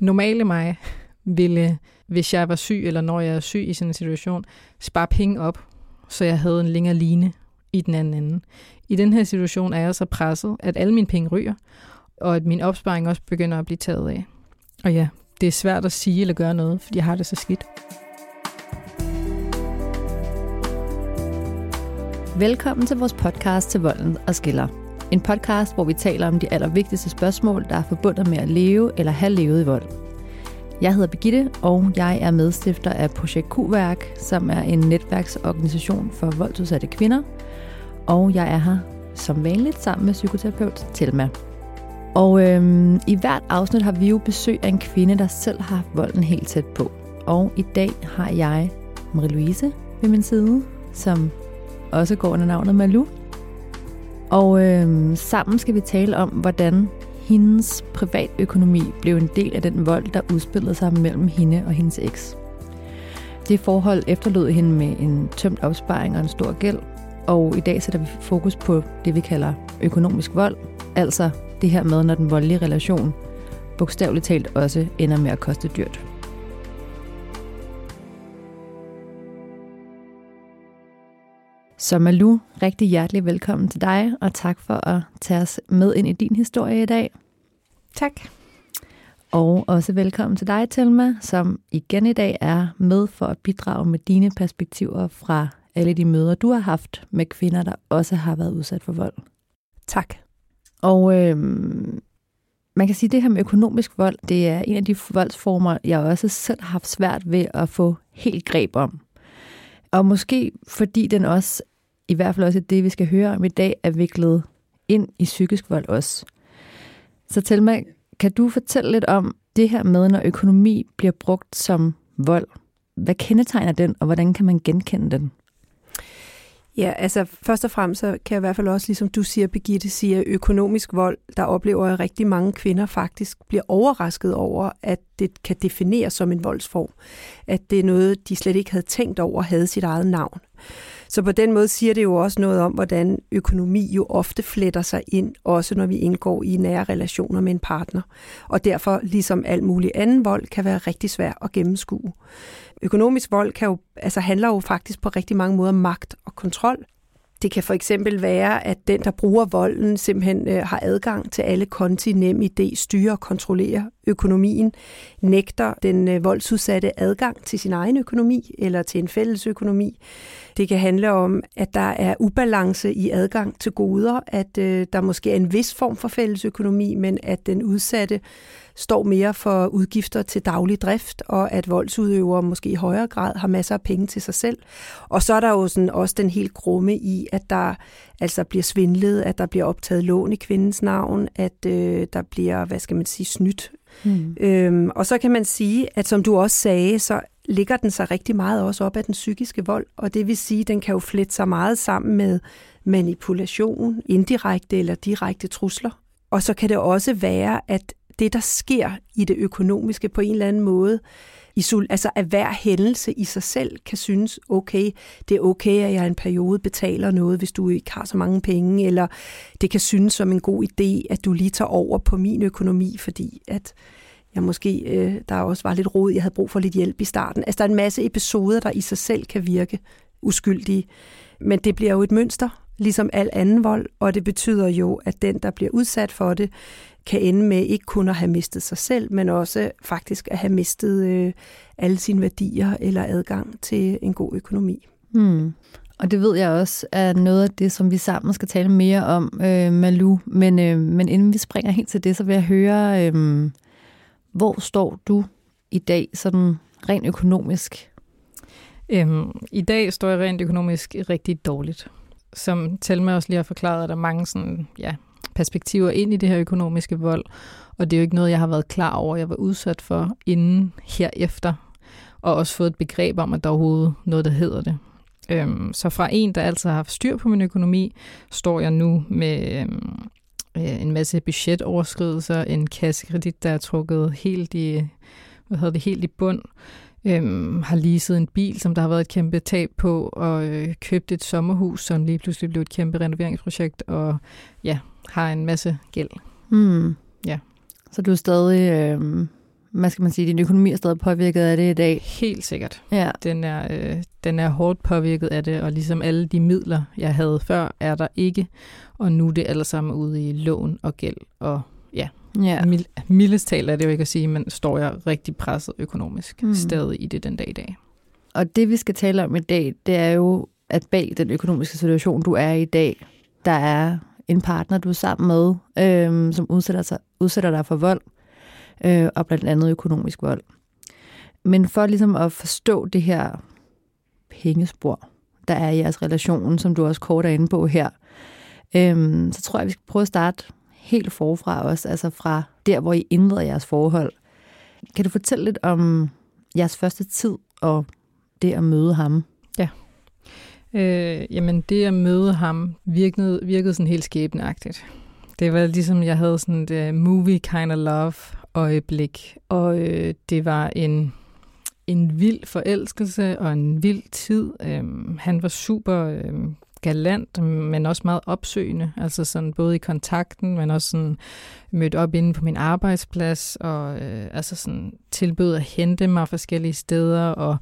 Normale mig ville, hvis jeg var syg, eller når jeg er syg i sådan en situation, spare penge op, så jeg havde en længere line i den anden ende. I den her situation er jeg så presset, at alle mine penge ryger, og at min opsparing også begynder at blive taget af. Og ja, det er svært at sige eller gøre noget, fordi jeg har det så skidt. Velkommen til vores podcast til Volden og Skiller. En podcast, hvor vi taler om de allervigtigste spørgsmål, der er forbundet med at leve eller have levet i vold. Jeg hedder Begitte, og jeg er medstifter af Projekt Q-værk, som er en netværksorganisation for voldsudsatte kvinder. Og jeg er her som vanligt sammen med psykoterapeut Telma. Og øhm, i hvert afsnit har vi jo besøg af en kvinde, der selv har haft volden helt tæt på. Og i dag har jeg Marie-Louise ved min side, som også går under navnet Malu. Og øh, sammen skal vi tale om, hvordan hendes privatøkonomi blev en del af den vold, der udspillede sig mellem hende og hendes eks. Det forhold efterlod hende med en tømt opsparing og en stor gæld, og i dag sætter vi fokus på det, vi kalder økonomisk vold, altså det her med, når den voldelige relation bogstaveligt talt også ender med at koste dyrt. Så Malu, rigtig hjertelig velkommen til dig, og tak for at tage os med ind i din historie i dag. Tak. Og også velkommen til dig, Telma, som igen i dag er med for at bidrage med dine perspektiver fra alle de møder, du har haft med kvinder, der også har været udsat for vold. Tak. Og øhm, man kan sige, at det her med økonomisk vold, det er en af de voldsformer, jeg også selv har haft svært ved at få helt greb om. Og måske fordi den også, i hvert fald også det, vi skal høre om i dag, er viklet ind i psykisk vold også. Så tæl mig, kan du fortælle lidt om det her med, når økonomi bliver brugt som vold? Hvad kendetegner den, og hvordan kan man genkende den? Ja, altså først og fremmest så kan jeg i hvert fald også, ligesom du siger, Birgitte, siger økonomisk vold, der oplever at rigtig mange kvinder faktisk bliver overrasket over, at det kan defineres som en voldsform. At det er noget, de slet ikke havde tænkt over, havde sit eget navn. Så på den måde siger det jo også noget om, hvordan økonomi jo ofte fletter sig ind, også når vi indgår i nære relationer med en partner. Og derfor, ligesom alt mulig anden vold, kan være rigtig svært at gennemskue. Økonomisk vold kan jo, altså handler jo faktisk på rigtig mange måder magt og kontrol. Det kan for eksempel være, at den, der bruger volden, simpelthen øh, har adgang til alle konti, nem idé, styrer og kontrollerer økonomien, nægter den øh, voldsudsatte adgang til sin egen økonomi eller til en fælles økonomi. Det kan handle om, at der er ubalance i adgang til goder, at øh, der måske er en vis form for fælles økonomi, men at den udsatte står mere for udgifter til daglig drift, og at voldsudøvere måske i højere grad har masser af penge til sig selv. Og så er der jo sådan også den helt grumme i, at der altså bliver svindlet, at der bliver optaget lån i kvindens navn, at øh, der bliver, hvad skal man sige, snydt. Mm. Øhm, og så kan man sige, at som du også sagde, så ligger den sig rigtig meget også op af den psykiske vold, og det vil sige, at den kan jo flette sig meget sammen med manipulation, indirekte eller direkte trusler. Og så kan det også være, at det, der sker i det økonomiske på en eller anden måde, altså at hver hændelse i sig selv kan synes, okay, det er okay, at jeg en periode betaler noget, hvis du ikke har så mange penge, eller det kan synes som en god idé, at du lige tager over på min økonomi, fordi at jeg måske, øh, der også var lidt råd, jeg havde brug for lidt hjælp i starten. Altså der er en masse episoder, der i sig selv kan virke uskyldige, men det bliver jo et mønster, ligesom al anden vold, og det betyder jo, at den, der bliver udsat for det, kan ende med ikke kun at have mistet sig selv, men også faktisk at have mistet øh, alle sine værdier eller adgang til en god økonomi. Hmm. Og det ved jeg også er noget af det, som vi sammen skal tale mere om, øh, Malu. Men, øh, men inden vi springer helt til det, så vil jeg høre, øh, hvor står du i dag sådan rent økonomisk? Øhm, I dag står jeg rent økonomisk rigtig dårligt. Som Telma også lige har forklaret, er der mange sådan, ja, perspektiver ind i det her økonomiske vold, og det er jo ikke noget, jeg har været klar over, jeg var udsat for inden herefter, og også fået et begreb om, at der er overhovedet noget, der hedder det. Øhm, så fra en, der altid har haft styr på min økonomi, står jeg nu med øhm, øh, en masse budgetoverskridelser, en kassekredit, der er trukket helt i, hvad hedder det, helt i bund, øhm, har leaset en bil, som der har været et kæmpe tab på, og øh, købt et sommerhus, som lige pludselig blev et kæmpe renoveringsprojekt, og ja, har en masse gæld. Hmm. Ja. Så du er stadig øh, hvad skal man sige, din økonomi er stadig påvirket af det i dag. Helt sikkert. Ja. Den er, øh, den er hårdt påvirket af det, og ligesom alle de midler, jeg havde før, er der ikke. Og nu er det alle sammen ude i lån og gæld. Og ja, ja. Mild, mildest talt er det jo ikke at sige, men står jeg rigtig presset økonomisk Mm. stadig i det den dag i dag. Og det vi skal tale om i dag, det er jo, at bag den økonomiske situation, du er i i dag, der er en partner, du er sammen med, øhm, som udsætter, sig, udsætter dig for vold, øh, og blandt andet økonomisk vold. Men for ligesom at forstå det her pengespor, der er i jeres relation, som du også kort er inde på her, øhm, så tror jeg, vi skal prøve at starte helt forfra også, altså fra der, hvor I indleder jeres forhold. Kan du fortælle lidt om jeres første tid og det at møde ham? Ja. Øh, jamen det at møde ham virkede, virkede sådan helt skæbneagtigt. Det var ligesom, jeg havde sådan et uh, movie kind of love øjeblik. Og øh, det var en, en vild forelskelse og en vild tid. Øhm, han var super øhm, galant, men også meget opsøgende. Altså sådan både i kontakten, men også sådan mødt op inde på min arbejdsplads, og øh, altså sådan tilbød at hente mig forskellige steder, og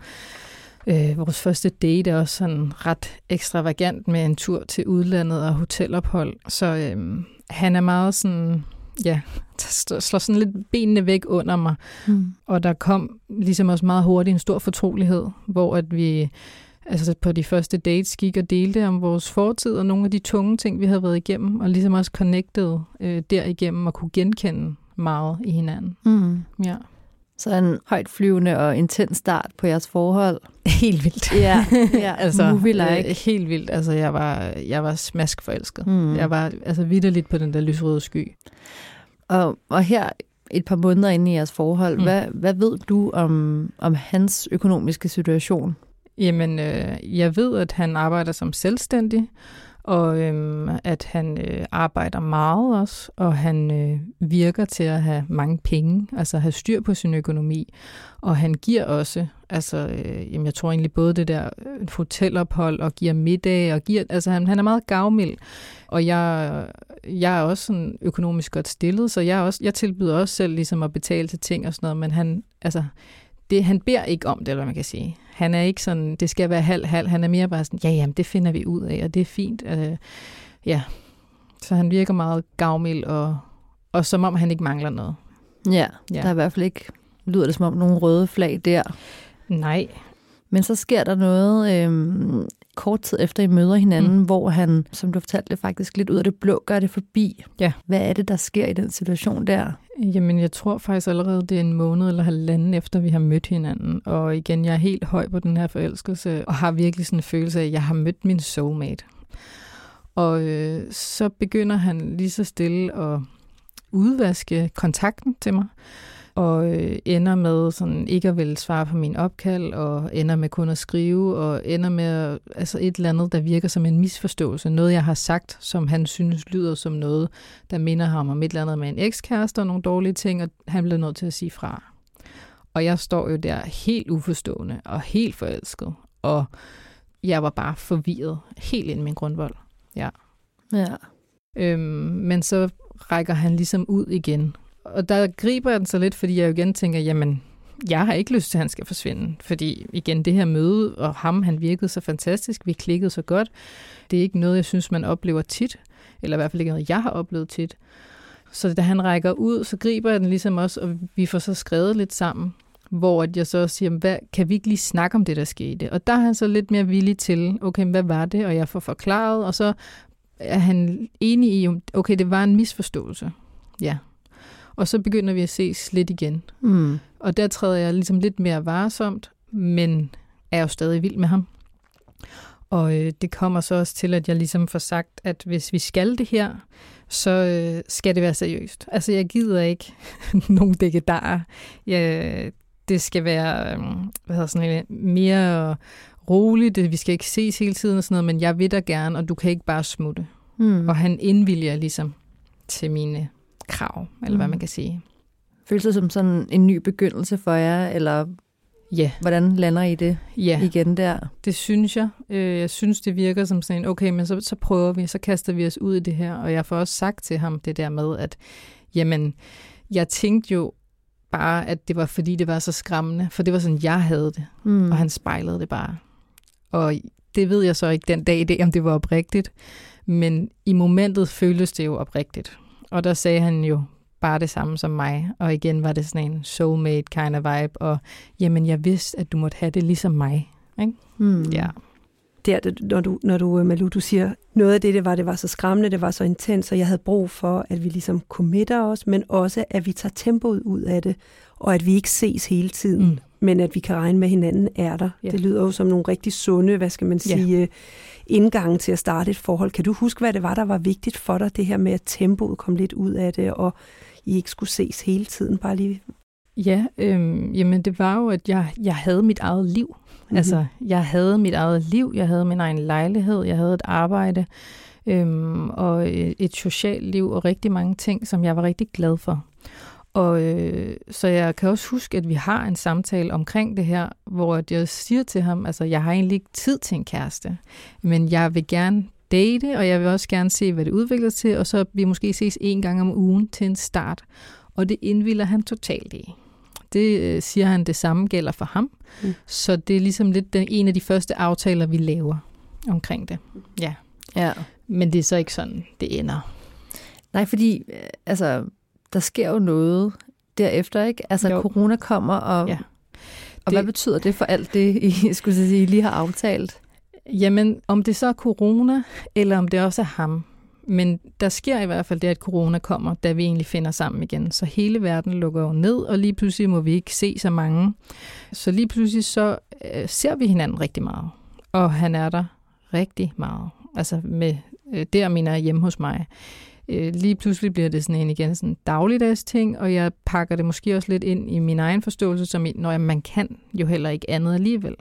Øh, vores første date er også sådan ret ekstravagant med en tur til udlandet og hotelophold. Så øh, han er meget sådan, ja, slår sådan lidt benene væk under mig. Mm. Og der kom ligesom også meget hurtigt en stor fortrolighed, hvor at vi altså på de første dates gik og delte om vores fortid og nogle af de tunge ting, vi havde været igennem, og ligesom også connected øh, derigennem og kunne genkende meget i hinanden. Mm. Ja. Så en højt flyvende og intens start på jeres forhold. Helt vildt. Ja, ja altså, movie-like. øh, helt vildt. Altså, jeg var, jeg var smask forelsket. Mm. Jeg var altså vidderligt på den der lysrøde sky. Og, og her et par måneder inde i jeres forhold. Mm. hvad, hvad ved du om, om hans økonomiske situation? Jamen, øh, jeg ved, at han arbejder som selvstændig, og øhm, at han øh, arbejder meget også, og han øh, virker til at have mange penge, altså have styr på sin økonomi. Og han giver også, altså øh, jamen, jeg tror egentlig både det der øh, hotelophold og giver middag, og giver, altså han, han er meget gavmild. Og jeg, jeg er også sådan økonomisk godt stillet, så jeg, er også, jeg tilbyder også selv ligesom at betale til ting og sådan noget, men han, altså, det, han beder ikke om det, eller hvad man kan sige. Han er ikke sådan, det skal være halv-halv. Han er mere bare sådan, ja, jamen, det finder vi ud af, og det er fint. Øh, ja, så han virker meget gavmild, og, og som om han ikke mangler noget. Ja, ja, der er i hvert fald ikke, lyder det som om, nogle røde flag der. Nej. Men så sker der noget øhm, kort tid efter, I møder hinanden, mm. hvor han, som du fortalte det faktisk lidt ud af det blå, gør det forbi. Ja. Hvad er det, der sker i den situation der? Jamen, jeg tror faktisk allerede, det er en måned eller halvanden efter, vi har mødt hinanden. Og igen, jeg er helt høj på den her forelskelse, og har virkelig sådan en følelse af, at jeg har mødt min soulmate. Og øh, så begynder han lige så stille at udvaske kontakten til mig, og øh, ender med sådan ikke at ville svare på min opkald, og ender med kun at skrive, og ender med altså et eller andet, der virker som en misforståelse. Noget, jeg har sagt, som han synes lyder som noget, der minder ham om et eller andet med en ekskæreste og nogle dårlige ting, og han bliver nødt til at sige fra. Og jeg står jo der helt uforstående og helt forelsket, og jeg var bare forvirret helt ind i min grundvold. Ja. Ja. Øhm, men så rækker han ligesom ud igen. Og der griber jeg den så lidt, fordi jeg jo igen tænker, jamen, jeg har ikke lyst til, at han skal forsvinde. Fordi igen, det her møde, og ham, han virkede så fantastisk, vi klikkede så godt. Det er ikke noget, jeg synes, man oplever tit. Eller i hvert fald ikke noget, jeg har oplevet tit. Så da han rækker ud, så griber jeg den ligesom også, og vi får så skrevet lidt sammen. Hvor at jeg så siger, hvad, kan vi ikke lige snakke om det, der skete? Og der er han så lidt mere villig til, okay, hvad var det? Og jeg får forklaret, og så er han enig i, okay, det var en misforståelse. Ja. Og så begynder vi at ses lidt igen. Mm. Og der træder jeg ligesom lidt mere varsomt, men er jo stadig vild med ham. Og øh, det kommer så også til, at jeg ligesom får sagt, at hvis vi skal det her, så øh, skal det være seriøst. Altså, jeg gider ikke nogen dækkedarer. Jeg, det skal være øh, hvad hedder sådan noget, mere roligt. Vi skal ikke ses hele tiden og sådan noget, men jeg vil da gerne, og du kan ikke bare smutte. Mm. Og han indvilger ligesom til mine krav, eller hvad Mm. man kan sige. Føles det som sådan en ny begyndelse for jer, eller Ja, hvordan lander I det ja. igen der? Det synes jeg. Øh, Jeg synes, det virker som sådan en, okay, men så, så prøver vi, så kaster vi os ud i det her. Og jeg får også sagt til ham det der med, at jamen, jeg tænkte jo bare, at det var fordi, det var så skræmmende, for det var sådan, jeg havde det, Mm. og han spejlede det bare. Og det ved jeg så ikke den dag i dag, om det var oprigtigt, men i momentet føltes det jo oprigtigt. Og der sagde han jo bare det samme som mig, og igen var det sådan en soulmate kind of vibe, og jamen, jeg vidste, at du måtte have det ligesom mig. Mm. Ja. der, når du, når du, øh, Malu, du siger, noget af det, det var, det var så skræmmende, det var så intens, og jeg havde brug for, at vi ligesom committer os, men også, at vi tager tempoet ud af det, og at vi ikke ses hele tiden, Mm. men at vi kan regne med, at hinanden er der. Ja. Det lyder jo som nogle rigtig sunde, hvad skal man sige, ja. indgange til at starte et forhold. Kan du huske, hvad det var, der var vigtigt for dig, det her med, at tempoet kom lidt ud af det, og I ikke skulle ses hele tiden, bare lige Ja, øhm, jamen det var jo, at jeg, jeg havde mit eget liv. Mhm. Mm-hmm. Altså, jeg havde mit eget liv, jeg havde min egen lejlighed, jeg havde et arbejde, øhm, og øh, et socialt liv, og rigtig mange ting, som jeg var rigtig glad for. Og øh, så jeg kan også huske, at vi har en samtale omkring det her, hvor jeg siger til ham, altså jeg har egentlig ikke tid til en kæreste, men jeg vil gerne date, og jeg vil også gerne se, hvad det udvikler til, og så vi måske ses en gang om ugen til en start. Og det indvilder han totalt i. Det øh, siger han, det samme gælder for ham. Mm. Mm. Så det er ligesom lidt den, en af de første aftaler, vi laver omkring det. Ja. Ja. Men det er så ikke sådan, det ender. Nej, fordi øh, altså, der sker jo noget derefter, ikke? Altså, Jo. corona kommer, og, Ja. og Det- hvad betyder det for alt det, I, skulle jeg sige, I lige har aftalt? Jamen, om det så er corona, eller om det også er ham. Men der sker i hvert fald det, at corona kommer, da vi egentlig finder sammen igen. Så hele verden lukker jo ned, og lige pludselig må vi ikke se så mange. Så lige pludselig så øh, ser vi hinanden rigtig meget. Og han er der rigtig meget. Altså med, øh, der mener jeg hjemme hos mig. Øh, lige pludselig bliver det sådan en igen sådan dagligdags ting, og jeg pakker det måske også lidt ind i min egen forståelse, som når man kan jo heller ikke andet alligevel.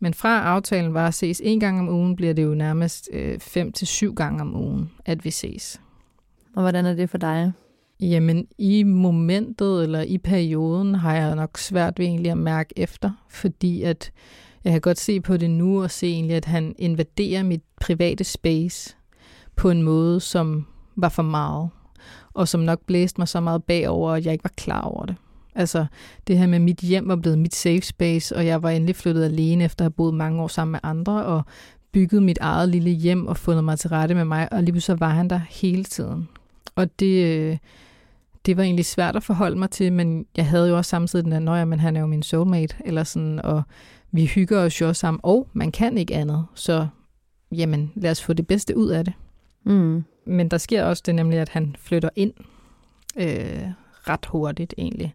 Men fra aftalen var at ses en gang om ugen, bliver det jo nærmest øh, fem til syv gange om ugen, at vi ses. Og hvordan er det for dig? Jamen, i momentet eller i perioden har jeg nok svært ved egentlig at mærke efter, fordi at jeg kan godt se på det nu og se egentlig, at han invaderer mit private space på en måde, som var for meget, og som nok blæste mig så meget bagover, at jeg ikke var klar over det. Altså det her med, mit hjem var blevet mit safe space, og jeg var endelig flyttet alene efter at have boet mange år sammen med andre, og bygget mit eget lille hjem og fundet mig til rette med mig, og lige pludselig var han der hele tiden. Og det, øh, det var egentlig svært at forholde mig til, men jeg havde jo også samtidig den der, nøje, men han er jo min soulmate, eller sådan, og vi hygger os jo sammen, og man kan ikke andet, så jamen, lad os få det bedste ud af det. Mm. Men der sker også det nemlig, at han flytter ind øh, ret hurtigt egentlig,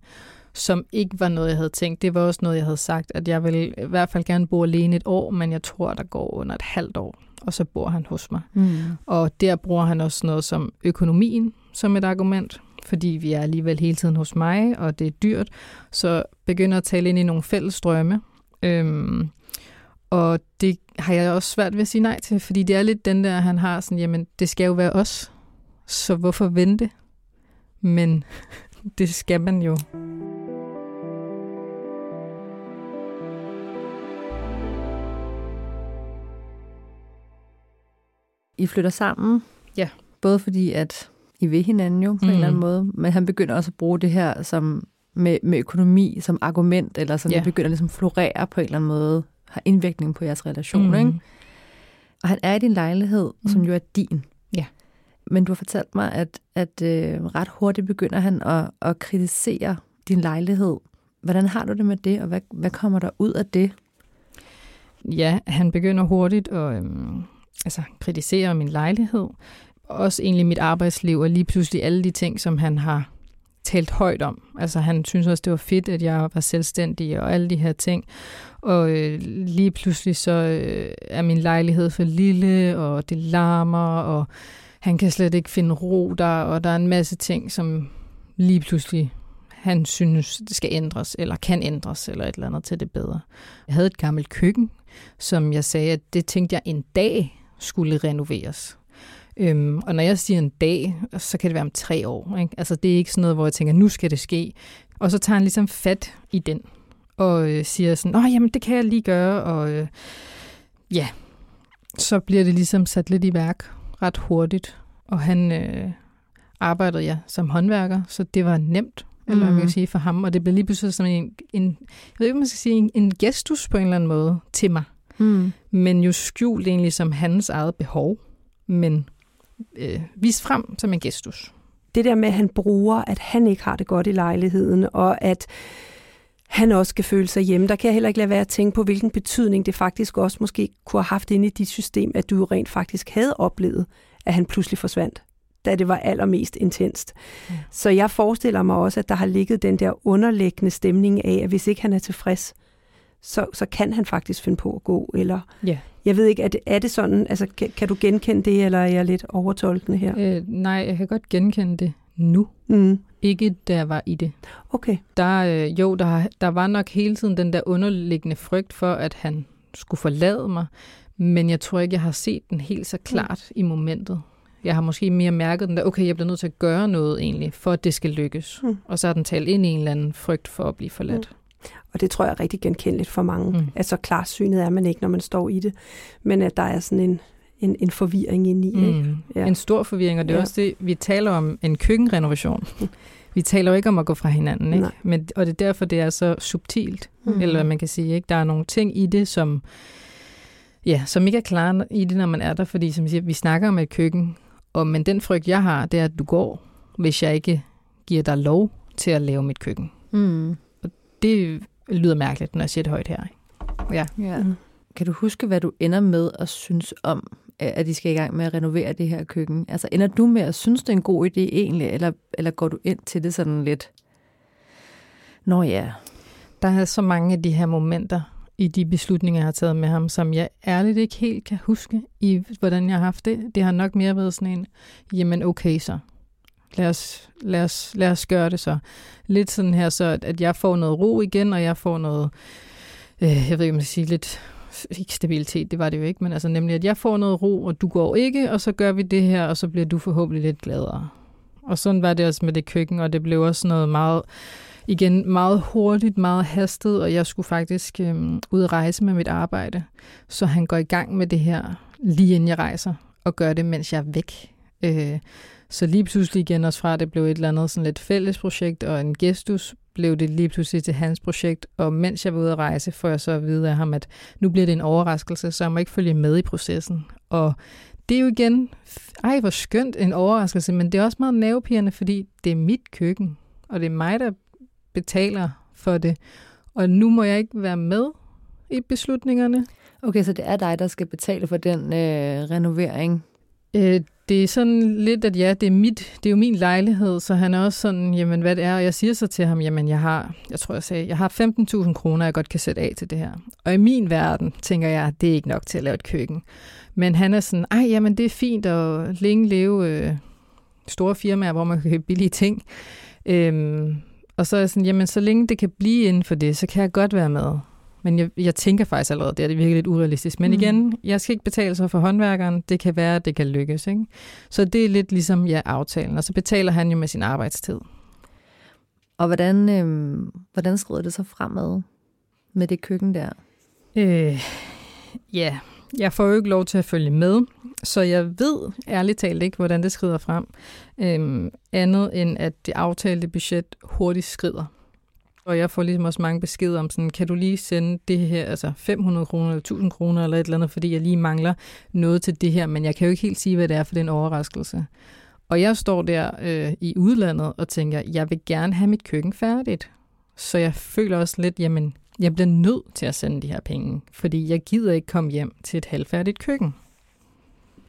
som ikke var noget, jeg havde tænkt. Det var også noget, jeg havde sagt, at jeg vil i hvert fald gerne bo alene et år, men jeg tror, der går under et halvt år, og så bor han hos mig. Mm. Og der bruger han også noget som økonomien som et argument, fordi vi er alligevel hele tiden hos mig, og det er dyrt, så begynder at tale ind i nogle fælles drømme. Øhm, og det har jeg også svært ved at sige nej til, fordi det er lidt den der, han har sådan, jamen, det skal jo være os, så hvorfor vente? Men det skal man jo. I flytter sammen. Ja. Både fordi, at I vil hinanden jo på mm. en Mm. eller anden måde, men han begynder også at bruge det her som med, med økonomi som argument, eller sådan, Ja. det begynder ligesom at florere på en eller anden måde, har indvirkning på jeres relation, mm. ikke? Og han er i din lejlighed, mm. som jo er din. Ja. Men du har fortalt mig, at, at øh, ret hurtigt begynder han at, at kritisere din lejlighed. Hvordan har du det med det, og hvad, hvad kommer der ud af det? Ja, han begynder hurtigt at øhm, altså, kritisere min lejlighed. Også egentlig mit arbejdsliv, og lige pludselig alle de ting, som han har talt højt om. Altså han synes også, det var fedt, at jeg var selvstændig og alle de her ting. Og øh, lige pludselig så øh, er min lejlighed for lille, og det larmer, og han kan slet ikke finde ro der, og der er en masse ting, som lige pludselig han synes, det skal ændres, eller kan ændres, eller et eller andet til det bedre. Jeg havde et gammelt køkken, som jeg sagde, at det tænkte jeg en dag skulle renoveres. Øhm, og når jeg siger en dag, så kan det være om tre år. Ikke? Altså det er ikke sådan noget, hvor jeg tænker, nu skal det ske. Og så tager han ligesom fat i den, og øh, siger sådan, åh, jamen det kan jeg lige gøre, og øh, ja, så bliver det ligesom sat lidt i værk ret hurtigt. Og han øh, arbejdede ja som håndværker, så det var nemt eller hvad man kan Mhm. sige for ham, og det blev lige pludselig som en, en jeg ved ikke, man skal sige, en, en gestus på en eller anden måde til mig, Mm. men jo skjult egentlig som hans eget behov, men øh, vist frem som en gestus. det der med, at han bruger, at han ikke har det godt i lejligheden, og at han også skal føle sig hjemme. Der kan jeg heller ikke lade være at tænke på, hvilken betydning det faktisk også måske kunne have haft inde i dit system, at du rent faktisk havde oplevet, at han pludselig forsvandt, da det var allermest intenst. Ja. Så jeg forestiller mig også, at der har ligget den der underliggende stemning af, at hvis ikke han er tilfreds, så, så kan han faktisk finde på at gå. Eller Ja. Jeg ved ikke, er det, er det sådan, altså kan, kan du genkende det, eller er jeg lidt overtolkende her? Øh, nej, jeg kan godt genkende det nu. Mm. Ikke da jeg var i det. Okay. Der, øh, jo, der, der var nok hele tiden den der underliggende frygt for, at han skulle forlade mig, men jeg tror ikke, jeg har set den helt så klart i momentet. Jeg har måske mere mærket den der, okay, jeg bliver nødt til at gøre noget egentlig, for at det skal lykkes. Mm. Og så har den talt ind i en eller anden frygt for at blive forladt. Og det tror jeg er rigtig genkendeligt for mange. Mm. Mm. At så klarsynet er man ikke, når man står i det. Men at der er sådan en, en, en forvirring inde i. Mm. Ja. Ja. En stor forvirring, og det er Ja. også det, vi taler om en køkkenrenovation. Vi taler jo ikke om at gå fra hinanden, ikke? Nej. Men, og det er derfor, det er så subtilt. Mm. Eller hvad man kan sige. Ikke? Der er nogle ting i det, som, ja, som ikke er klare i det, når man er der. Fordi som jeg siger, vi snakker om et køkken, og, men den frygt, jeg har, det er, at du går, hvis jeg ikke giver dig lov til at lave mit køkken. Mm. Det lyder mærkeligt, når jeg siger det højt her. Ja. Ja. Mm. Kan du huske, hvad du ender med at synes om, at de skal i gang med at renovere det her køkken? Altså ender du med at synes, det er en god idé egentlig, eller, eller går du ind til det sådan lidt, nå ja, Der er så mange af de her momenter i de beslutninger, jeg har taget med ham, som jeg ærligt ikke helt kan huske i, hvordan jeg har haft det. Det har nok mere været sådan en, jamen okay så. Lad os, lad os, lad os gøre det så. Lidt sådan her, så at- at jeg får noget ro igen, og jeg får noget, øh, jeg ved ikke, om jeg skal sige lidt, ikke stabilitet, det var det jo ikke, men altså nemlig, at jeg får noget ro, og du går ikke, og så gør vi det her, og så bliver du forhåbentlig lidt gladere. Og sådan var det også med det køkken, og det blev også noget meget, igen meget hurtigt, meget hastet, og jeg skulle faktisk øh, ud og rejse med mit arbejde. Så han går i gang med det her, lige inden jeg rejser, og gør det, mens jeg er væk. Øh, så lige pludselig igen også fra, at det blev et eller andet sådan lidt fælles projekt og en gestus, blev det lige pludselig til hans projekt, og mens jeg var ude at rejse, får jeg så at vide af ham, at nu bliver det en overraskelse, så jeg må ikke følge med i processen. Og det er jo igen, ej hvor skønt en overraskelse, men det er også meget nervepirrende, fordi det er mit køkken, og det er mig, der betaler for det. Og nu må jeg ikke være med i beslutningerne. okay, så det er dig, der skal betale for den øh, renovering. Øh, det er sådan lidt, at ja, det er, mit, det er jo min lejlighed, så han er også sådan, jamen hvad det er, og jeg siger så til ham, jamen jeg har, jeg tror jeg sagde, jeg har 15.000 kroner, jeg godt kan sætte af til det her. Og i min verden, tænker jeg, det er ikke nok til at lave et køkken. Men han er sådan, ej, jamen det er fint at længe leve øh, store firmaer, hvor man kan købe billige ting. Øhm, og så er jeg sådan, jamen så længe det kan blive inden for det, så kan jeg godt være med. Men jeg, jeg tænker faktisk allerede, det er det virkelig lidt urealistisk. Men Mm. igen, jeg skal ikke betale så for håndværkeren. Det kan være, at det kan lykkes. Ikke? Så det er lidt ligesom ja, aftalen. Og så betaler han jo med sin arbejdstid. Og hvordan, øh, hvordan skrider det så fremad med det køkken der? Øh, ja, jeg får jo ikke lov til at følge med, så jeg ved ærligt talt ikke, hvordan det skrider frem. Øhm, andet end, at det aftalte budget hurtigt skrider. Og jeg får ligesom også mange beskeder om sådan, kan du lige sende det her, altså 500 kroner eller 1000 kroner eller et eller andet, fordi jeg lige mangler noget til det her, men jeg kan jo ikke helt sige, hvad det er for den overraskelse. Og jeg står der øh, i udlandet og tænker, jeg vil gerne have mit køkken færdigt. Så jeg føler også lidt, jamen, jeg bliver nødt til at sende de her penge, fordi jeg gider ikke komme hjem til et halvfærdigt køkken.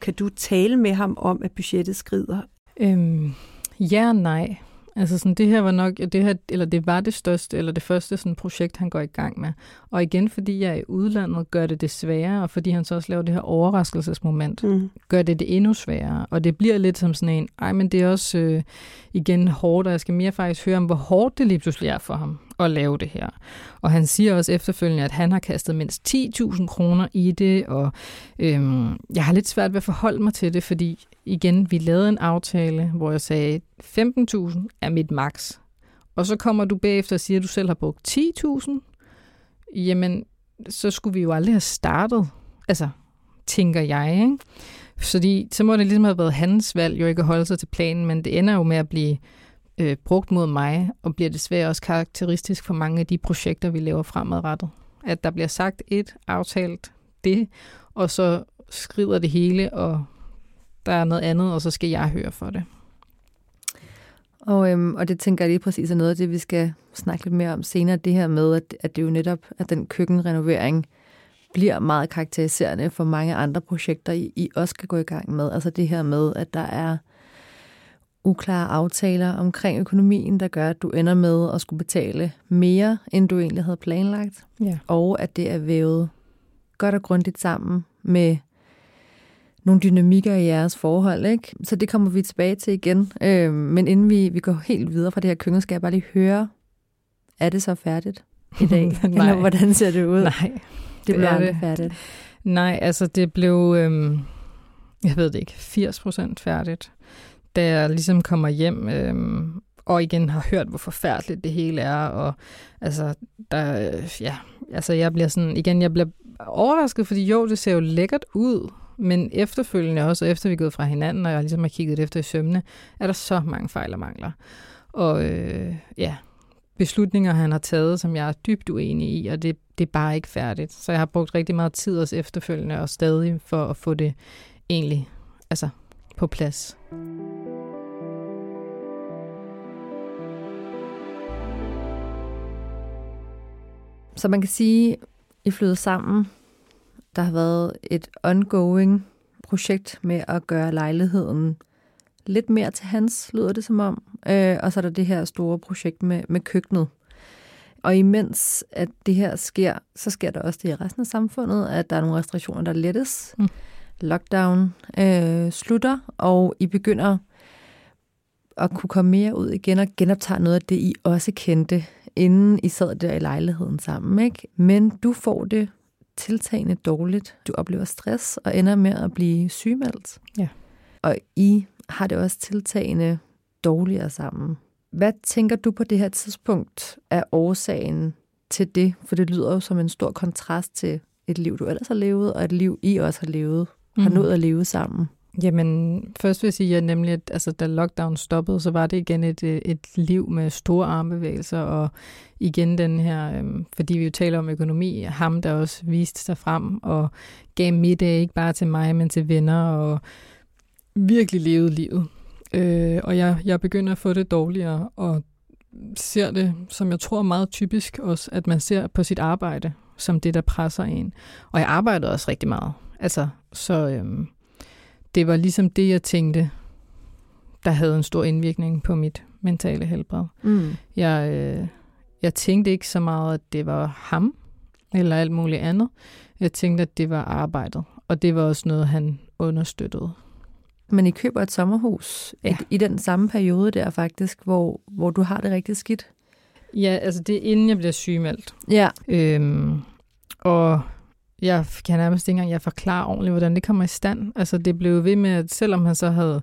Kan du tale med ham om, at budgettet skrider? Øhm, ja og nej. Altså sådan, det her var nok, det her, eller det var det største, eller det første sådan, projekt, han går i gang med. Og igen, fordi jeg er i udlandet, gør det det sværere, og fordi han så også laver det her overraskelsesmoment, Mm. gør det det endnu sværere. Og det bliver lidt som sådan en, ej, men det er også øh, igen hårdt, og jeg skal mere faktisk høre om, hvor hårdt det lige pludselig er for ham at lave det her. Og han siger også efterfølgende, at han har kastet mindst 10.000 kroner i det, og øhm, jeg har lidt svært ved at forholde mig til det, fordi igen, vi lavede en aftale, hvor jeg sagde, 15.000 er mit max. Og så kommer du bagefter og siger, at du selv har brugt 10.000. Jamen, så skulle vi jo aldrig have startet. Altså, tænker jeg, ikke? Fordi så må det ligesom have været hans valg jo ikke at holde sig til planen, men det ender jo med at blive øh, brugt mod mig, og bliver desværre også karakteristisk for mange af de projekter, vi laver fremadrettet. At der bliver sagt et, aftalt det, og så skrider det hele, og der er noget andet, og så skal jeg høre for det. Og, øhm, og det tænker jeg lige præcis er noget af det, vi skal snakke lidt mere om senere, det her med, at, at det jo netop, at den køkkenrenovering bliver meget karakteriserende for mange andre projekter, I, I også skal gå i gang med. Altså det her med, at der er uklare aftaler omkring økonomien, der gør, at du ender med at skulle betale mere, end du egentlig havde planlagt. Ja. Og at det er vævet godt og grundigt sammen med nogle dynamikker i jeres forhold. Ikke? Så det kommer vi tilbage til igen. Øh, men inden vi, vi går helt videre fra det her køkken, skal jeg bare lige høre, er det så færdigt i dag? Eller hvordan ser det ud? Nej, det bliver er aldrig det. færdigt. Nej, altså det blev, øhm, jeg ved det ikke, 80 procent færdigt. Da jeg ligesom kommer hjem, øh, og igen har hørt, hvor forfærdeligt det hele er, og altså, der, ja, altså jeg bliver sådan, igen, jeg bliver overrasket, fordi jo, det ser jo lækkert ud, men efterfølgende også, efter vi er gået fra hinanden, og jeg ligesom har kigget efter i sømne, er der så mange fejl og mangler. Og øh, ja, beslutninger, han har taget, som jeg er dybt uenig i, og det, det er bare ikke færdigt. Så jeg har brugt rigtig meget tid også efterfølgende, og stadig for at få det egentlig altså, på plads. Så man kan sige, I flyder sammen. Der har været et ongoing projekt med at gøre lejligheden lidt mere til hans, lyder det som om. Øh, og så er der det her store projekt med, med køkkenet. Og imens at det her sker, så sker der også det i resten af samfundet, at der er nogle restriktioner, der lettes. Mm. Lockdown øh, slutter, og I begynder at kunne komme mere ud igen og genoptage noget af det, I også kendte, inden I sad der i lejligheden sammen. Ikke? Men du får det tiltagende dårligt. Du oplever stress og ender med at blive sygemeldt. Ja. Og I har det også tiltagende dårligere sammen. Hvad tænker du på det her tidspunkt er årsagen til det? For det lyder jo som en stor kontrast til et liv, du ellers har levet, og et liv, I også har levet, har Mhm. nået at leve sammen. Jamen, først vil jeg sige, at nemlig, at altså, da lockdown stoppede, så var det igen et, øh, et liv med store armbevægelser, og igen den her, øhm, fordi vi jo taler om økonomi, ham der også viste sig frem og gav middag ikke bare til mig, men til venner, og virkelig levede livet. Øh, og jeg, jeg begynder at få det dårligere, og ser det, som jeg tror er meget typisk også, at man ser på sit arbejde som det, der presser en. Og jeg arbejdede også rigtig meget. Altså, så øhm, det var ligesom det, jeg tænkte, der havde en stor indvirkning på mit mentale helbred. Mm. Jeg, øh, jeg tænkte ikke så meget, at det var ham, eller alt muligt andet. Jeg tænkte, at det var arbejdet, og det var også noget, han understøttede. Men I køber et sommerhus Ja. i den samme periode der faktisk, hvor, hvor du har det rigtig skidt. Ja, altså det er inden jeg bliver sygemeldt. Ja. Øhm, og jeg kan nærmest ikke engang jeg forklare ordentligt, hvordan det kommer i stand. Altså det blev ved med, at selvom han så havde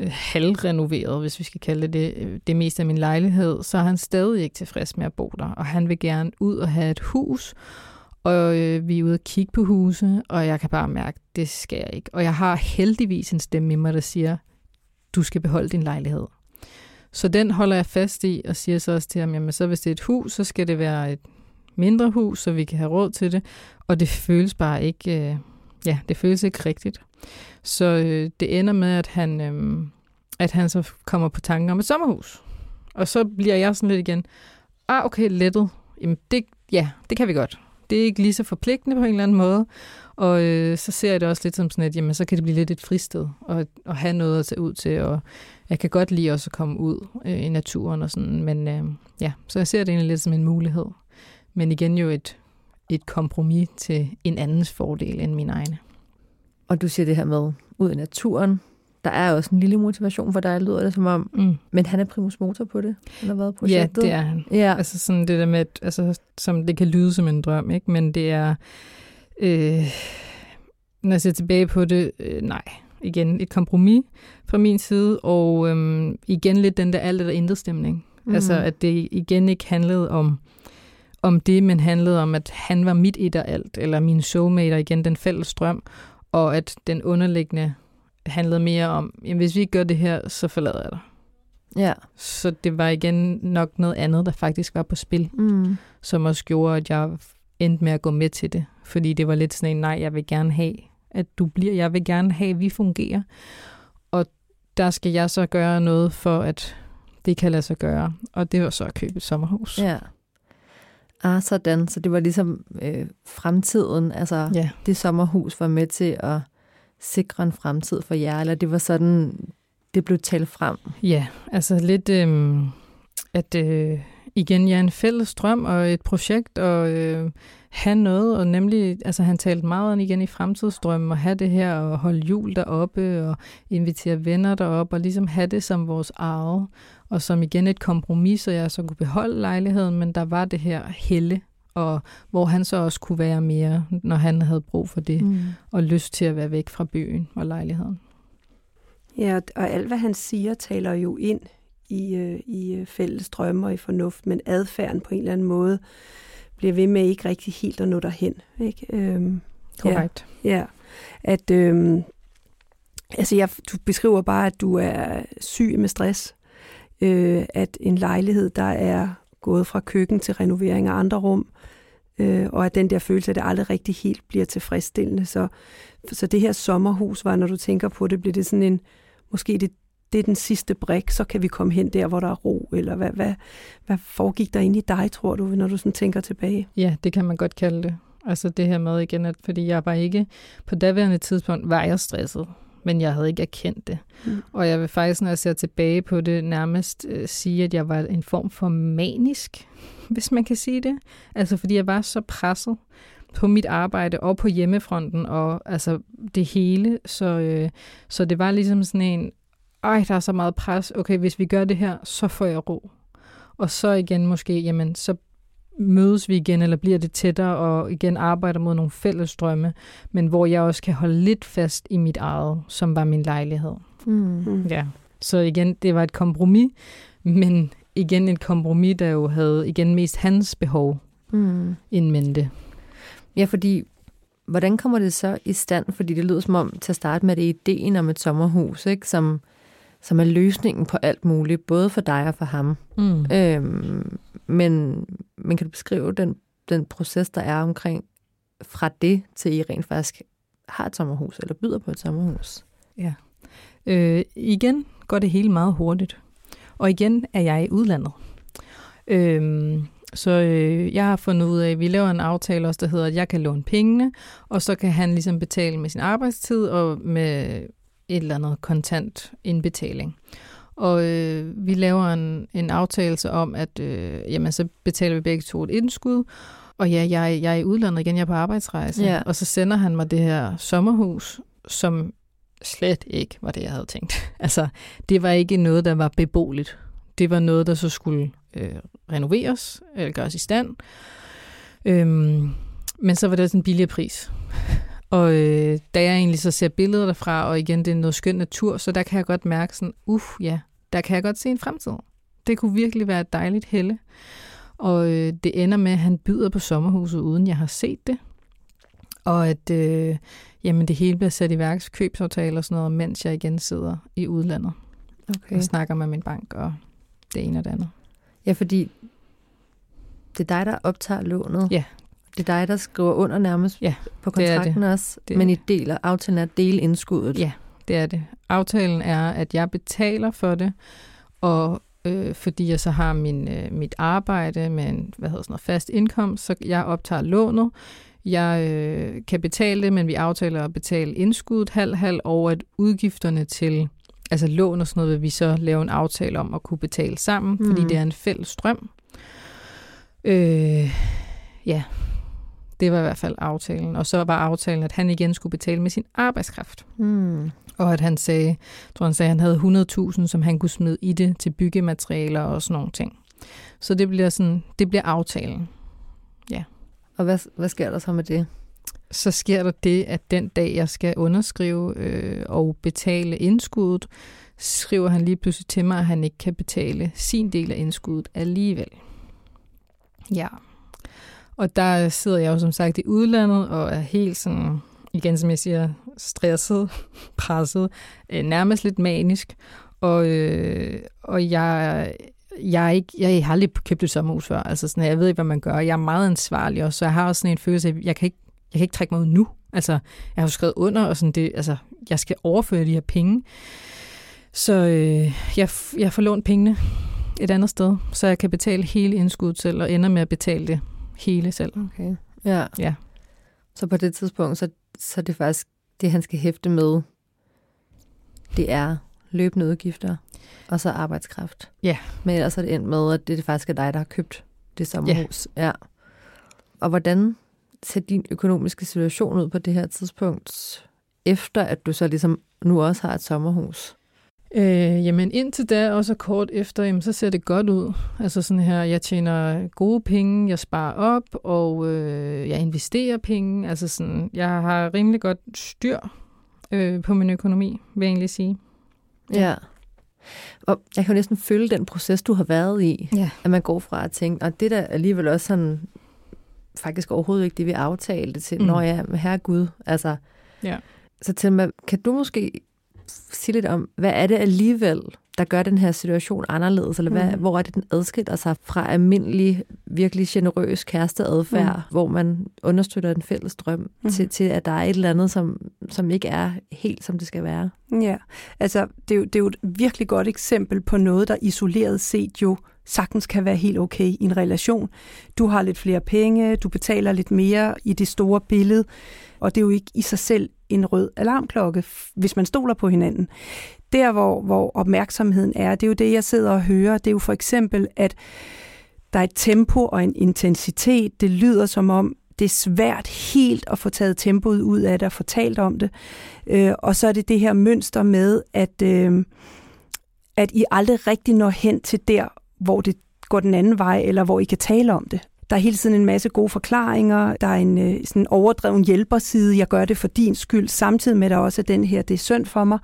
øh, halvrenoveret, hvis vi skal kalde det det, øh, det meste af min lejlighed, så er han stadig ikke tilfreds med at bo der. Og han vil gerne ud og have et hus, og øh, vi er ude og kigge på huse, og jeg kan bare mærke, det skal jeg ikke. Og jeg har heldigvis en stemme i mig, der siger, du skal beholde din lejlighed. Så den holder jeg fast i, og siger så også til ham, jamen så hvis det er et hus, så skal det være et mindre hus, så vi kan have råd til det. Og det føles bare ikke, øh, ja, det føles ikke rigtigt. Så øh, det ender med, at han, øh, at han så kommer på tanken om et sommerhus. Og så bliver jeg sådan lidt igen, ah okay, lettet. Jamen det, ja, det kan vi godt. Det er ikke lige så forpligtende på en eller anden måde. Og øh, så ser jeg det også lidt som sådan, at jamen, så kan det blive lidt et fristed, og, og have noget at tage ud til, og jeg kan godt lide også at komme ud øh, i naturen og sådan, men øh, ja, så jeg ser det egentlig lidt som en mulighed. Men igen jo et, et kompromis til en andens fordel end min egne. Og du siger det her med ud i naturen. Der er også en lille motivation for dig, lyder det som om. Mm. Men han er primus motor på det, eller hvad Ja, projektet? det er han. Ja, Altså sådan det der med, at, altså, som det kan lyde som en drøm, ikke? men det er, øh, når jeg ser tilbage på det, øh, nej, igen et kompromis fra min side, og øh, igen lidt den der alt eller intet stemning. Mm. Altså at det igen ikke handlede om, om det, men handlede om, at han var mit et og alt, eller min soulmate, og igen den fælles drøm, og at den underliggende handlede mere om, jamen hvis vi ikke gør det her, så forlader jeg dig. Ja. Så det var igen nok noget andet, der faktisk var på spil, Mm. som også gjorde, at jeg endte med at gå med til det. Fordi det var lidt sådan en, nej, jeg vil gerne have, at du bliver, jeg vil gerne have, at vi fungerer. Og der skal jeg så gøre noget for, at det kan lade sig gøre. Og det var så at købe et sommerhus. Ja. Ah, sådan. Så det var ligesom øh, fremtiden, altså ja. det sommerhus var med til at sikre en fremtid for jer, eller det var sådan, det blev talt frem? Ja, altså lidt, øh, at øh, igen, jeg er en fælles drøm og et projekt, og øh, have noget, og nemlig, altså han talte meget om igen i fremtidsdrømmen, og have det her, og holde jul deroppe, og invitere venner derop, og ligesom have det som vores eget, og som igen et kompromis, så jeg så kunne beholde lejligheden, men der var det her helle, og hvor han så også kunne være mere, når han havde brug for det, Mm. og lyst til at være væk fra byen og lejligheden. Ja, og alt hvad han siger, taler jo ind i, øh, i øh, fælles drømme og i fornuft, men adfærden på en eller anden måde bliver ved med ikke rigtig helt at nå derhen. Ikke? Øhm, Korrekt. ja, at øhm, altså jeg, du beskriver bare, at du er syg med stress, øh, at en lejlighed, der er gået fra køkken til renovering af andre rum, øh, og at den der følelse, at det aldrig rigtig helt bliver tilfredsstillende. Så, så det her sommerhus var, når du tænker på det, bliver det sådan en, måske det, det er den sidste brik, så kan vi komme hen der, hvor der er ro, eller hvad, hvad, hvad foregik der ind i dig, tror du, når du sådan tænker tilbage? Ja, det kan man godt kalde det. Altså det her med igen, at fordi jeg var ikke, på daværende tidspunkt var jeg stresset, men jeg havde ikke erkendt det. Mm. Og jeg vil faktisk, når jeg ser tilbage på det, nærmest øh, sige, at jeg var en form for manisk, hvis man kan sige det. Altså fordi jeg var så presset på mit arbejde og på hjemmefronten og altså det hele. Så, øh, så det var ligesom sådan en, ej, der er så meget pres. Okay, hvis vi gør det her, så får jeg ro. Og så igen måske, jamen, så mødes vi igen, eller bliver det tættere, og igen arbejder mod nogle fælles drømme, men hvor jeg også kan holde lidt fast i mit eget, som var min lejlighed. Mm. Ja. Så igen, det var et kompromis, men igen et kompromis, der jo havde igen mest hans behov Mm. in mente. Ja, fordi hvordan kommer det så i stand? Fordi det lyder som om, til at starte med, det er ideen om et sommerhus, ikke? Som, som er løsningen på alt muligt, både for dig og for ham. Mm. Øhm, men, men kan du beskrive den, den proces, der er omkring fra det, til I rent faktisk har et sommerhus, eller byder på et sommerhus? Ja. Øh, igen går det hele meget hurtigt. Og igen er jeg i udlandet. Øhm, så øh, jeg har fundet ud af, at vi laver en aftale også, der hedder, at jeg kan låne pengene, og så kan han ligesom betale med sin arbejdstid og med et eller andet kontant indbetaling. Og øh, vi laver en, en aftale om, at øh, jamen, så betaler vi begge to et indskud, og ja, jeg, jeg er i udlandet igen, jeg er på arbejdsrejse, Ja. og så sender han mig det her sommerhus, som slet ikke var det, jeg havde tænkt. Altså, det var ikke noget, der var beboeligt. Det var noget, der så skulle øh, renoveres, eller gøres i stand. Øhm, men så var det sådan en billigere pris. Og øh, da jeg egentlig så ser billeder derfra, og igen, det er noget skøn natur, så der kan jeg godt mærke sådan, uff, ja, der kan jeg godt se en fremtid. Det kunne virkelig være et dejligt helle. Og øh, det ender med, at han byder på sommerhuset, uden jeg har set det. Og at øh, jamen, det hele bliver sat i værks, købsaftaler og sådan noget, mens jeg igen sidder i udlandet Okay. og snakker med min bank og det ene og det andet. Ja, fordi det er dig, der optager lånet. Ja. Det er dig, der skriver under nærmest Ja, på det er kontrakten også. Det men I det. deler, aftalen at dele indskuddet. Ja. Det er det. Aftalen er, at jeg betaler for det, og øh, fordi jeg så har min, øh, mit arbejde med en hvad hedder sådan noget, fast indkomst, så jeg optager lånet. Jeg øh, kan betale det, men vi aftaler at betale indskuddet halv-halv, og at udgifterne til altså lån og sådan noget, vil vi så lave en aftale om at kunne betale sammen, mm. fordi det er en fælles strøm. Øh, ja, det var i hvert fald aftalen. Og så var aftalen, at han igen skulle betale med sin arbejdskraft. Mm. Og at han sagde, jeg tror han sagde, at han havde 100.000, som han kunne smide i det til byggematerialer og sådan nogle ting. Så det bliver, sådan, det bliver aftalen. Og hvad, hvad sker der så med det? Så sker der det, at den dag, jeg skal underskrive øh, og betale indskuddet, skriver han lige pludselig til mig, at han ikke kan betale sin del af indskuddet alligevel. Ja. Og der sidder jeg jo som sagt i udlandet og er helt sådan, igen som jeg siger, stresset, presset, øh, nærmest lidt manisk. Og, øh, og jeg, jeg, er ikke, jeg har aldrig købt et sommerhus før. Altså sådan, jeg ved ikke, hvad man gør. Jeg er meget ansvarlig også, så jeg har også sådan en følelse af, at jeg kan ikke, jeg kan ikke trække mig ud nu. Altså, jeg har jo skrevet under, og sådan det, altså, jeg skal overføre de her penge. Så øh, jeg, jeg får lånt pengene et andet sted, så jeg kan betale hele indskuddet selv, og ender med at betale det hele selv. Okay. Ja. Ja. Så på det tidspunkt, så, så er det faktisk det, han skal hæfte med, det er løbende udgifter, og så arbejdskraft. Ja. Men ellers er det endt med, at det faktisk er dig, der har købt det sommerhus. Ja. ja. Og hvordan ser din økonomiske situation ud på det her tidspunkt, efter at du så ligesom nu også har et sommerhus? Øh, jamen indtil da, også kort efter, jamen, så ser det godt ud. Altså sådan her, jeg tjener gode penge, jeg sparer op, og øh, jeg investerer penge. Altså sådan, jeg har rimelig godt styr øh, på min økonomi, vil jeg egentlig sige. Ja. Og jeg kan jo næsten følge den proces, du har været i. Ja. At man går fra at tænke, og det der alligevel også sådan, faktisk overhovedet ikke det, vi aftalte til, mm. når jeg er herre Gud, altså. Ja. Så til mig, kan du måske sige lidt om, hvad er det alligevel, der gør den her situation anderledes, eller hvad, mm. hvor er det, den adskiller sig fra almindelig, virkelig generøs kæresteadfærd, mm. hvor man understøtter en fælles drøm, mm. til, til at der er et eller andet, som, som ikke er helt, som det skal være? Ja, altså det er, jo, det er jo et virkelig godt eksempel på noget, der isoleret set jo sagtens kan være helt okay i en relation. Du har lidt flere penge, du betaler lidt mere i det store billede, og det er jo ikke i sig selv en rød alarmklokke, hvis man stoler på hinanden. Der, hvor, hvor opmærksomheden er, det er jo det, jeg sidder og hører, det er jo for eksempel, at der er et tempo og en intensitet. Det lyder som om, det er svært helt at få taget tempoet ud af det og få talt om det. Øh, og så er det det her mønster med, at, øh, at I aldrig rigtig når hen til der, hvor det går den anden vej, eller hvor I kan tale om det. Der er hele tiden en masse gode forklaringer. Der er en øh, sådan overdreven hjælperside. Jeg gør det for din skyld, samtidig med, at der også er den her, det er synd for mig.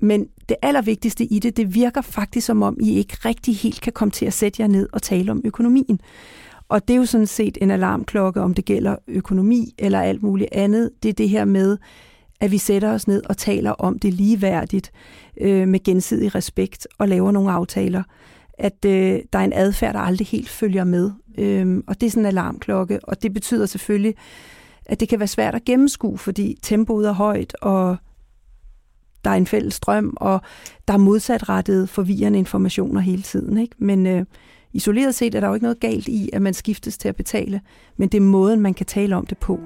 Men det allervigtigste i det, det virker faktisk som om, I ikke rigtig helt kan komme til at sætte jer ned og tale om økonomien. Og det er jo sådan set en alarmklokke, om det gælder økonomi eller alt muligt andet. Det er det her med, at vi sætter os ned og taler om det ligeværdigt øh, med gensidig respekt og laver nogle aftaler at øh, der er en adfærd, der aldrig helt følger med. Øhm, og det er sådan en alarmklokke, og det betyder selvfølgelig, at det kan være svært at gennemskue, fordi tempoet er højt, og der er en fælles strøm, og der er modsatrettet forvirrende informationer hele tiden. Ikke? Men øh, isoleret set er der jo ikke noget galt i, at man skiftes til at betale, men det er måden, man kan tale om det på.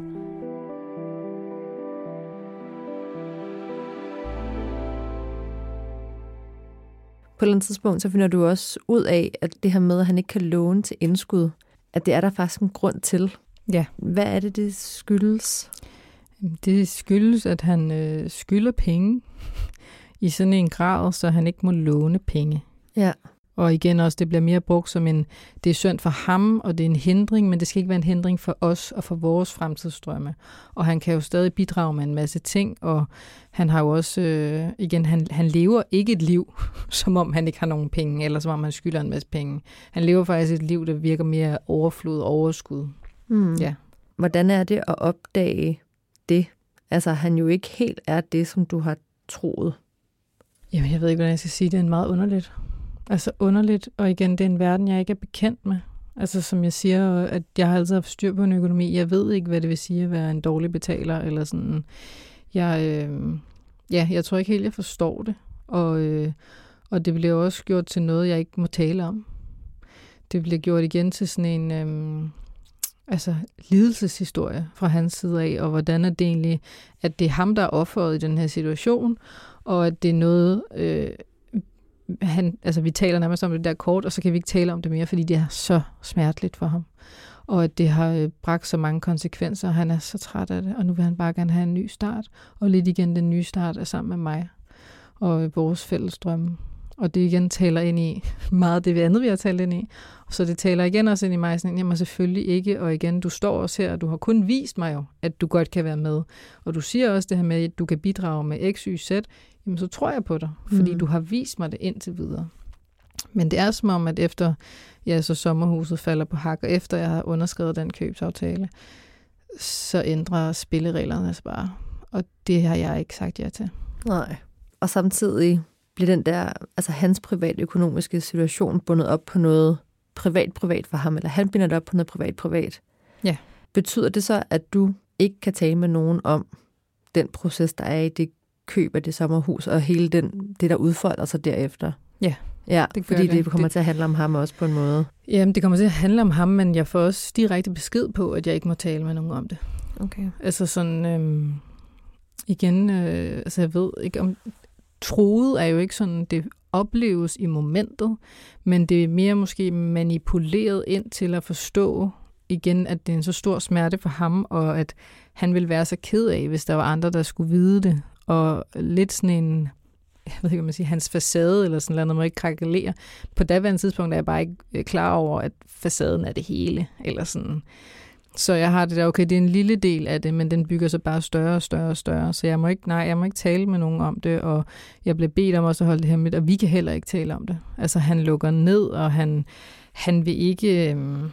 På et eller andet tidspunkt, så finder du også ud af, at det her med, at han ikke kan låne til indskud, at det er der faktisk en grund til. Ja. Hvad er det, det skyldes? Det skyldes, at han øh, skylder penge i sådan en grad, så han ikke må låne penge. Ja. Og igen også, det bliver mere brugt som en, det er synd for ham, og det er en hindring, men det skal ikke være en hindring for os og for vores fremtidsstrømme. Og han kan jo stadig bidrage med en masse ting, og han har jo også, øh, igen, han, han lever ikke et liv, som om han ikke har nogen penge, eller som om han skylder en masse penge. Han lever faktisk et liv, der virker mere overflod og overskud. Mm. Ja. Hvordan er det at opdage det? Altså, han jo ikke helt er det, som du har troet. Jamen, jeg ved ikke, hvordan jeg skal sige. Det er meget underligt. Altså underligt, og igen, det er en verden, jeg ikke er bekendt med. Altså som jeg siger, at jeg har altid haft styr på en økonomi. Jeg ved ikke, hvad det vil sige at være en dårlig betaler, eller sådan. Jeg, øh, ja, jeg tror ikke helt, jeg forstår det. Og, øh, og det bliver også gjort til noget, jeg ikke må tale om. Det bliver gjort igen til sådan en øh, altså, lidelseshistorie fra hans side af, og hvordan er det egentlig, at det er ham, der er offeret i den her situation, og at det er noget, øh, han, altså vi taler nærmest om det der kort, og så kan vi ikke tale om det mere, fordi det er så smerteligt for ham. Og at det har øh, bragt så mange konsekvenser, og han er så træt af det, og nu vil han bare gerne have en ny start. Og lidt igen, den nye start er sammen med mig og øh, vores fælles drømme. Og det igen taler ind i meget det andet, vi har talt ind i. Så det taler igen også ind i mig, sådan, jamen selvfølgelig ikke, og igen, du står også her, og du har kun vist mig jo, at du godt kan være med. Og du siger også det her med, at du kan bidrage med X, Y, Z jamen så tror jeg på dig, fordi mm. du har vist mig det indtil videre. Men det er som om, at efter ja, så sommerhuset falder på hak, og efter jeg har underskrevet den købsaftale, så ændrer spillereglerne sig bare. Og det har jeg ikke sagt ja til. Nej. Og samtidig bliver den der, altså hans private økonomiske situation bundet op på noget privat-privat for ham, eller han binder det op på noget privat-privat. Ja. Betyder det så, at du ikke kan tale med nogen om den proces, der er i det køb af det sommerhus, og hele den, det, der udfolder sig derefter? Ja, Ja, det fordi det, det. det kommer Det- til at handle om ham også på en måde. Jamen, det kommer til at handle om ham, men jeg får også direkte besked på, at jeg ikke må tale med nogen om det. Okay. Altså sådan, øhm, igen, øh, altså jeg ved ikke om, troet er jo ikke sådan, det opleves i momentet, men det er mere måske manipuleret ind til at forstå igen, at det er en så stor smerte for ham, og at han ville være så ked af, hvis der var andre, der skulle vide det. Og lidt sådan en, jeg ved ikke, om man siger, hans facade eller sådan noget, må ikke krakelere. På daværende tidspunkt er jeg bare ikke øh, klar over, at facaden er det hele, eller sådan. Så jeg har det der, okay, det er en lille del af det, men den bygger sig bare større og større og større. Så jeg må ikke, nej, jeg må ikke tale med nogen om det, og jeg blev bedt om også at holde det her med, og vi kan heller ikke tale om det. Altså han lukker ned, og han, han vil ikke, øhm,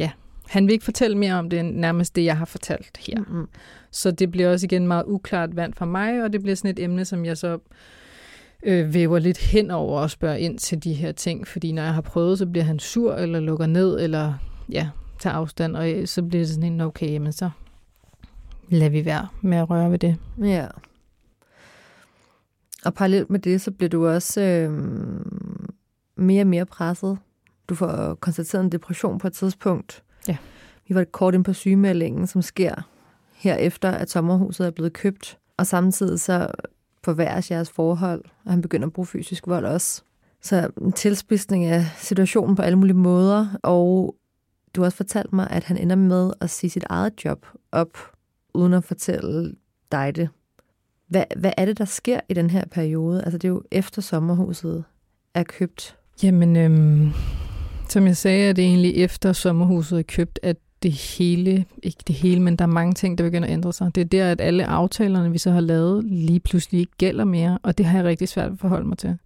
ja, han vil ikke fortælle mere om det, end nærmest det, jeg har fortalt her. Mm-hmm. Så det bliver også igen meget uklart vand for mig, og det bliver sådan et emne, som jeg så øh, væver lidt hen over og spørger ind til de her ting. Fordi når jeg har prøvet, så bliver han sur, eller lukker ned, eller ja, tager afstand, og øh, så bliver det sådan en, okay, men så lader vi være med at røre ved det. Ja. Og parallelt med det, så bliver du også øh, mere og mere presset. Du får konstateret en depression på et tidspunkt. Ja. Vi var kort ind på sygemeldingen, som sker herefter, at sommerhuset er blevet købt. Og samtidig så forværres jeres forhold, og han begynder at bruge fysisk vold også. Så en tilspidsning af situationen på alle mulige måder, og du har også fortalt mig, at han ender med at sige sit eget job op, uden at fortælle dig det. Hvad, hvad er det, der sker i den her periode? Altså det er jo efter sommerhuset er købt. Jamen, øhm, som jeg sagde, er det egentlig efter sommerhuset er købt, at det hele, ikke det hele, men der er mange ting, der begynder at ændre sig. Det er der, at alle aftalerne, vi så har lavet, lige pludselig ikke gælder mere, og det har jeg rigtig svært at forholde mig til.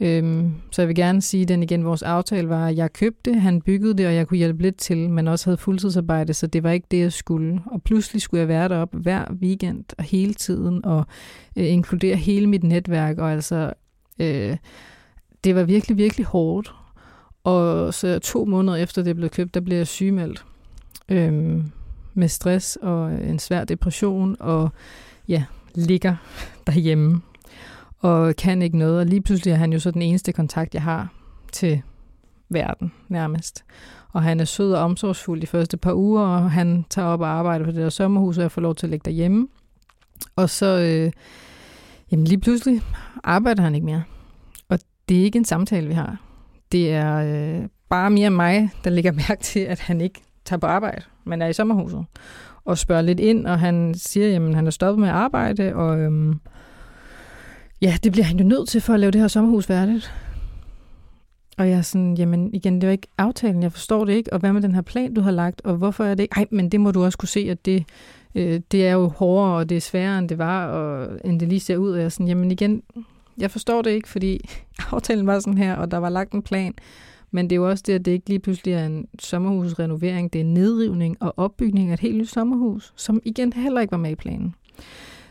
Øhm, så jeg vil gerne sige den igen, vores aftale var, at jeg købte det, han byggede det, og jeg kunne hjælpe lidt til, men også havde fuldtidsarbejde, så det var ikke det, jeg skulle. Og pludselig skulle jeg være deroppe hver weekend og hele tiden, og øh, inkludere hele mit netværk, og altså, øh, det var virkelig, virkelig hårdt. Og så to måneder efter det blev købt, der blev jeg sygemeldt. Øhm, med stress og en svær depression, og ja, ligger derhjemme og kan ikke noget. Og lige pludselig er han jo så den eneste kontakt, jeg har til verden nærmest. Og han er sød og omsorgsfuld de første par uger, og han tager op og arbejder på det der sommerhus, og jeg får lov til at ligge derhjemme. Og så, øh, jamen lige pludselig arbejder han ikke mere. Og det er ikke en samtale, vi har. Det er øh, bare mere mig, der lægger mærke til, at han ikke tager på arbejde, men er i sommerhuset. Og spørger lidt ind, og han siger, at han er stoppet med at arbejde, og øhm, ja, det bliver han jo nødt til for at lave det her sommerhus færdigt. Og jeg er sådan, jamen igen, det var ikke aftalen, jeg forstår det ikke, og hvad med den her plan, du har lagt, og hvorfor er det ikke? Ej, men det må du også kunne se, at det, øh, det er jo hårdere, og det er sværere, end det var, og end det lige ser ud. Og jeg er sådan, jamen igen, jeg forstår det ikke, fordi aftalen var sådan her, og der var lagt en plan, men det er jo også det, at det ikke lige pludselig er en sommerhusrenovering, det er nedrivning og opbygning af et helt nyt sommerhus, som igen heller ikke var med i planen.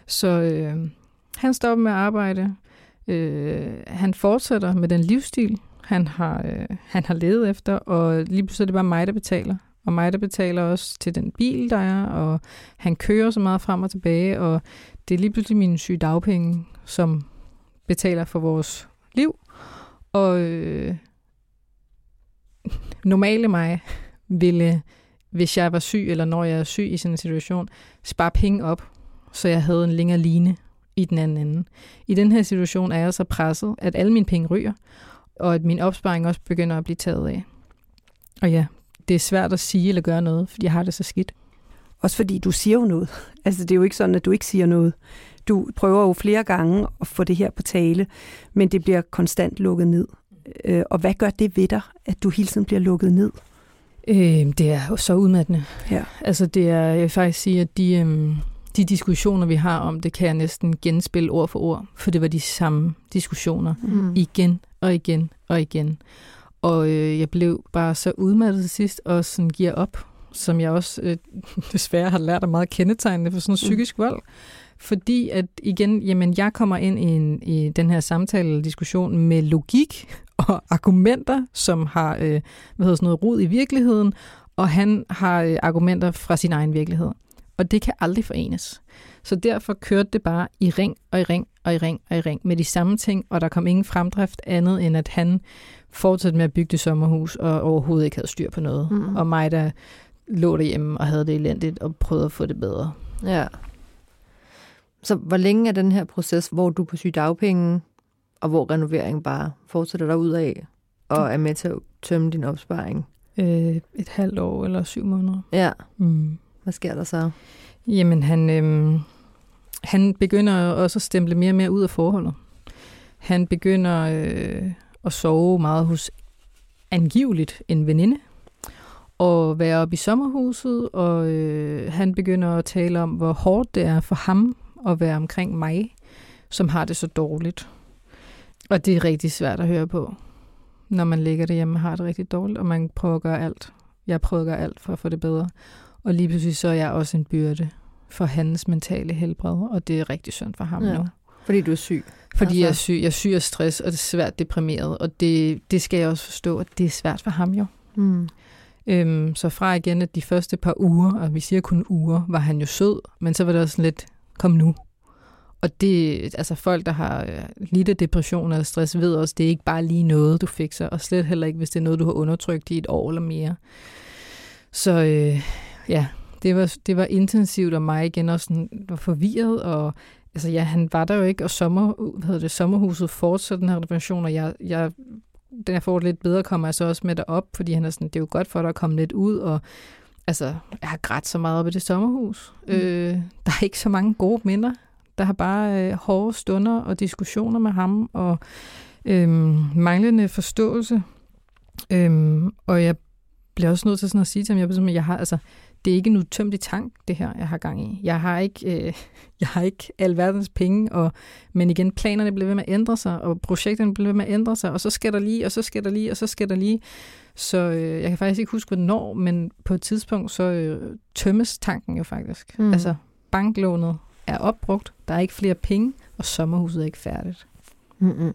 Så øh, han stopper med at arbejde. Øh, han fortsætter med den livsstil, han har, øh, han har levet efter, og lige pludselig er det bare mig, der betaler. Og mig, der betaler også til den bil, der er, og han kører så meget frem og tilbage, og det er lige pludselig mine syge dagpenge, som betaler for vores liv. Og øh, normale mig ville, hvis jeg var syg, eller når jeg er syg i sådan en situation, spare penge op, så jeg havde en længere line i den anden ende. I den her situation er jeg så presset, at alle mine penge ryger, og at min opsparing også begynder at blive taget af. Og ja, det er svært at sige eller gøre noget, fordi jeg har det så skidt. Også fordi du siger jo noget. Altså det er jo ikke sådan, at du ikke siger noget. Du prøver jo flere gange at få det her på tale, men det bliver konstant lukket ned. Øh, og hvad gør det ved dig, at du hele tiden bliver lukket ned? Øh, det er jo så udmattende. Ja. Altså det er, jeg vil faktisk sige, at de, øhm, de diskussioner, vi har om det, kan jeg næsten genspille ord for ord, for det var de samme diskussioner Mm. igen og igen og igen. Og øh, jeg blev bare så udmattet til sidst, og sådan giver op. som jeg også øh, desværre har lært er meget kendetegnende for sådan psykisk mm. vold. Fordi at igen, jamen jeg kommer ind i, en, i den her samtale eller diskussion med logik og argumenter, som har øh, hvad hedder sådan noget, rod i virkeligheden, og han har øh, argumenter fra sin egen virkelighed. Og det kan aldrig forenes. Så derfor kørte det bare i ring og i ring og i ring og i ring med de samme ting, og der kom ingen fremdrift andet end, at han fortsatte med at bygge det sommerhus og overhovedet ikke havde styr på noget. Mm. Og mig, der lå derhjemme og havde det elendigt og prøvede at få det bedre. Ja. Så hvor længe er den her proces, hvor du er på sygdagpenge, og hvor renovering bare fortsætter dig ud af, og er med til at tømme din opsparing? Øh, et halvt år eller syv måneder. Ja. Mm. Hvad sker der så? Jamen, han, øh, han begynder også at stemple mere og mere ud af forholdet. Han begynder øh, at sove meget hos angiveligt en veninde, og være oppe i sommerhuset, og øh, han begynder at tale om, hvor hårdt det er for ham at være omkring mig, som har det så dårligt. Og det er rigtig svært at høre på, når man ligger derhjemme og har det rigtig dårligt, og man prøver at gøre alt. Jeg prøver at gøre alt for at få det bedre. Og lige pludselig så er jeg også en byrde for hans mentale helbred, og det er rigtig synd for ham ja. nu. Fordi du er syg? Fordi altså. jeg er syg. Jeg er syg af stress, og det er svært deprimeret, og det, det skal jeg også forstå, at det er svært for ham jo. Mm. Øhm, så fra igen, at de første par uger, og vi siger kun uger, var han jo sød, men så var det også sådan lidt, kom nu. Og det, altså folk, der har øh, lidt af depression eller stress, ved også, det er ikke bare lige noget, du fikser, og slet heller ikke, hvis det er noget, du har undertrykt i et år eller mere. Så øh, ja, det var, det var intensivt, og mig igen også sådan, var forvirret, og altså ja, han var der jo ikke, og sommer, hvad hedder det, sommerhuset fortsatte den her renovation, og jeg, jeg den jeg får lidt bedre, kommer jeg så også med op, fordi han er sådan, det er jo godt for dig at komme lidt ud, og altså, jeg har grædt så meget op i det sommerhus. Mm. Øh, der er ikke så mange gode minder. Der har bare øh, hårde stunder og diskussioner med ham, og øh, manglende forståelse. Øh, og jeg bliver også nødt til sådan at sige til ham, jeg, jeg har, altså, det er ikke en udtømmelig tank, det her, jeg har gang i. Jeg har ikke, øh, jeg har ikke alverdens penge, og, men igen, planerne bliver ved med at ændre sig, og projekterne bliver ved med at ændre sig, og så skal der lige, og så skal der lige, og så skal der lige. Så øh, jeg kan faktisk ikke huske, hvornår, men på et tidspunkt, så øh, tømmes tanken jo faktisk. Mm. Altså, banklånet er opbrugt, der er ikke flere penge, og sommerhuset er ikke færdigt. Mm-hmm.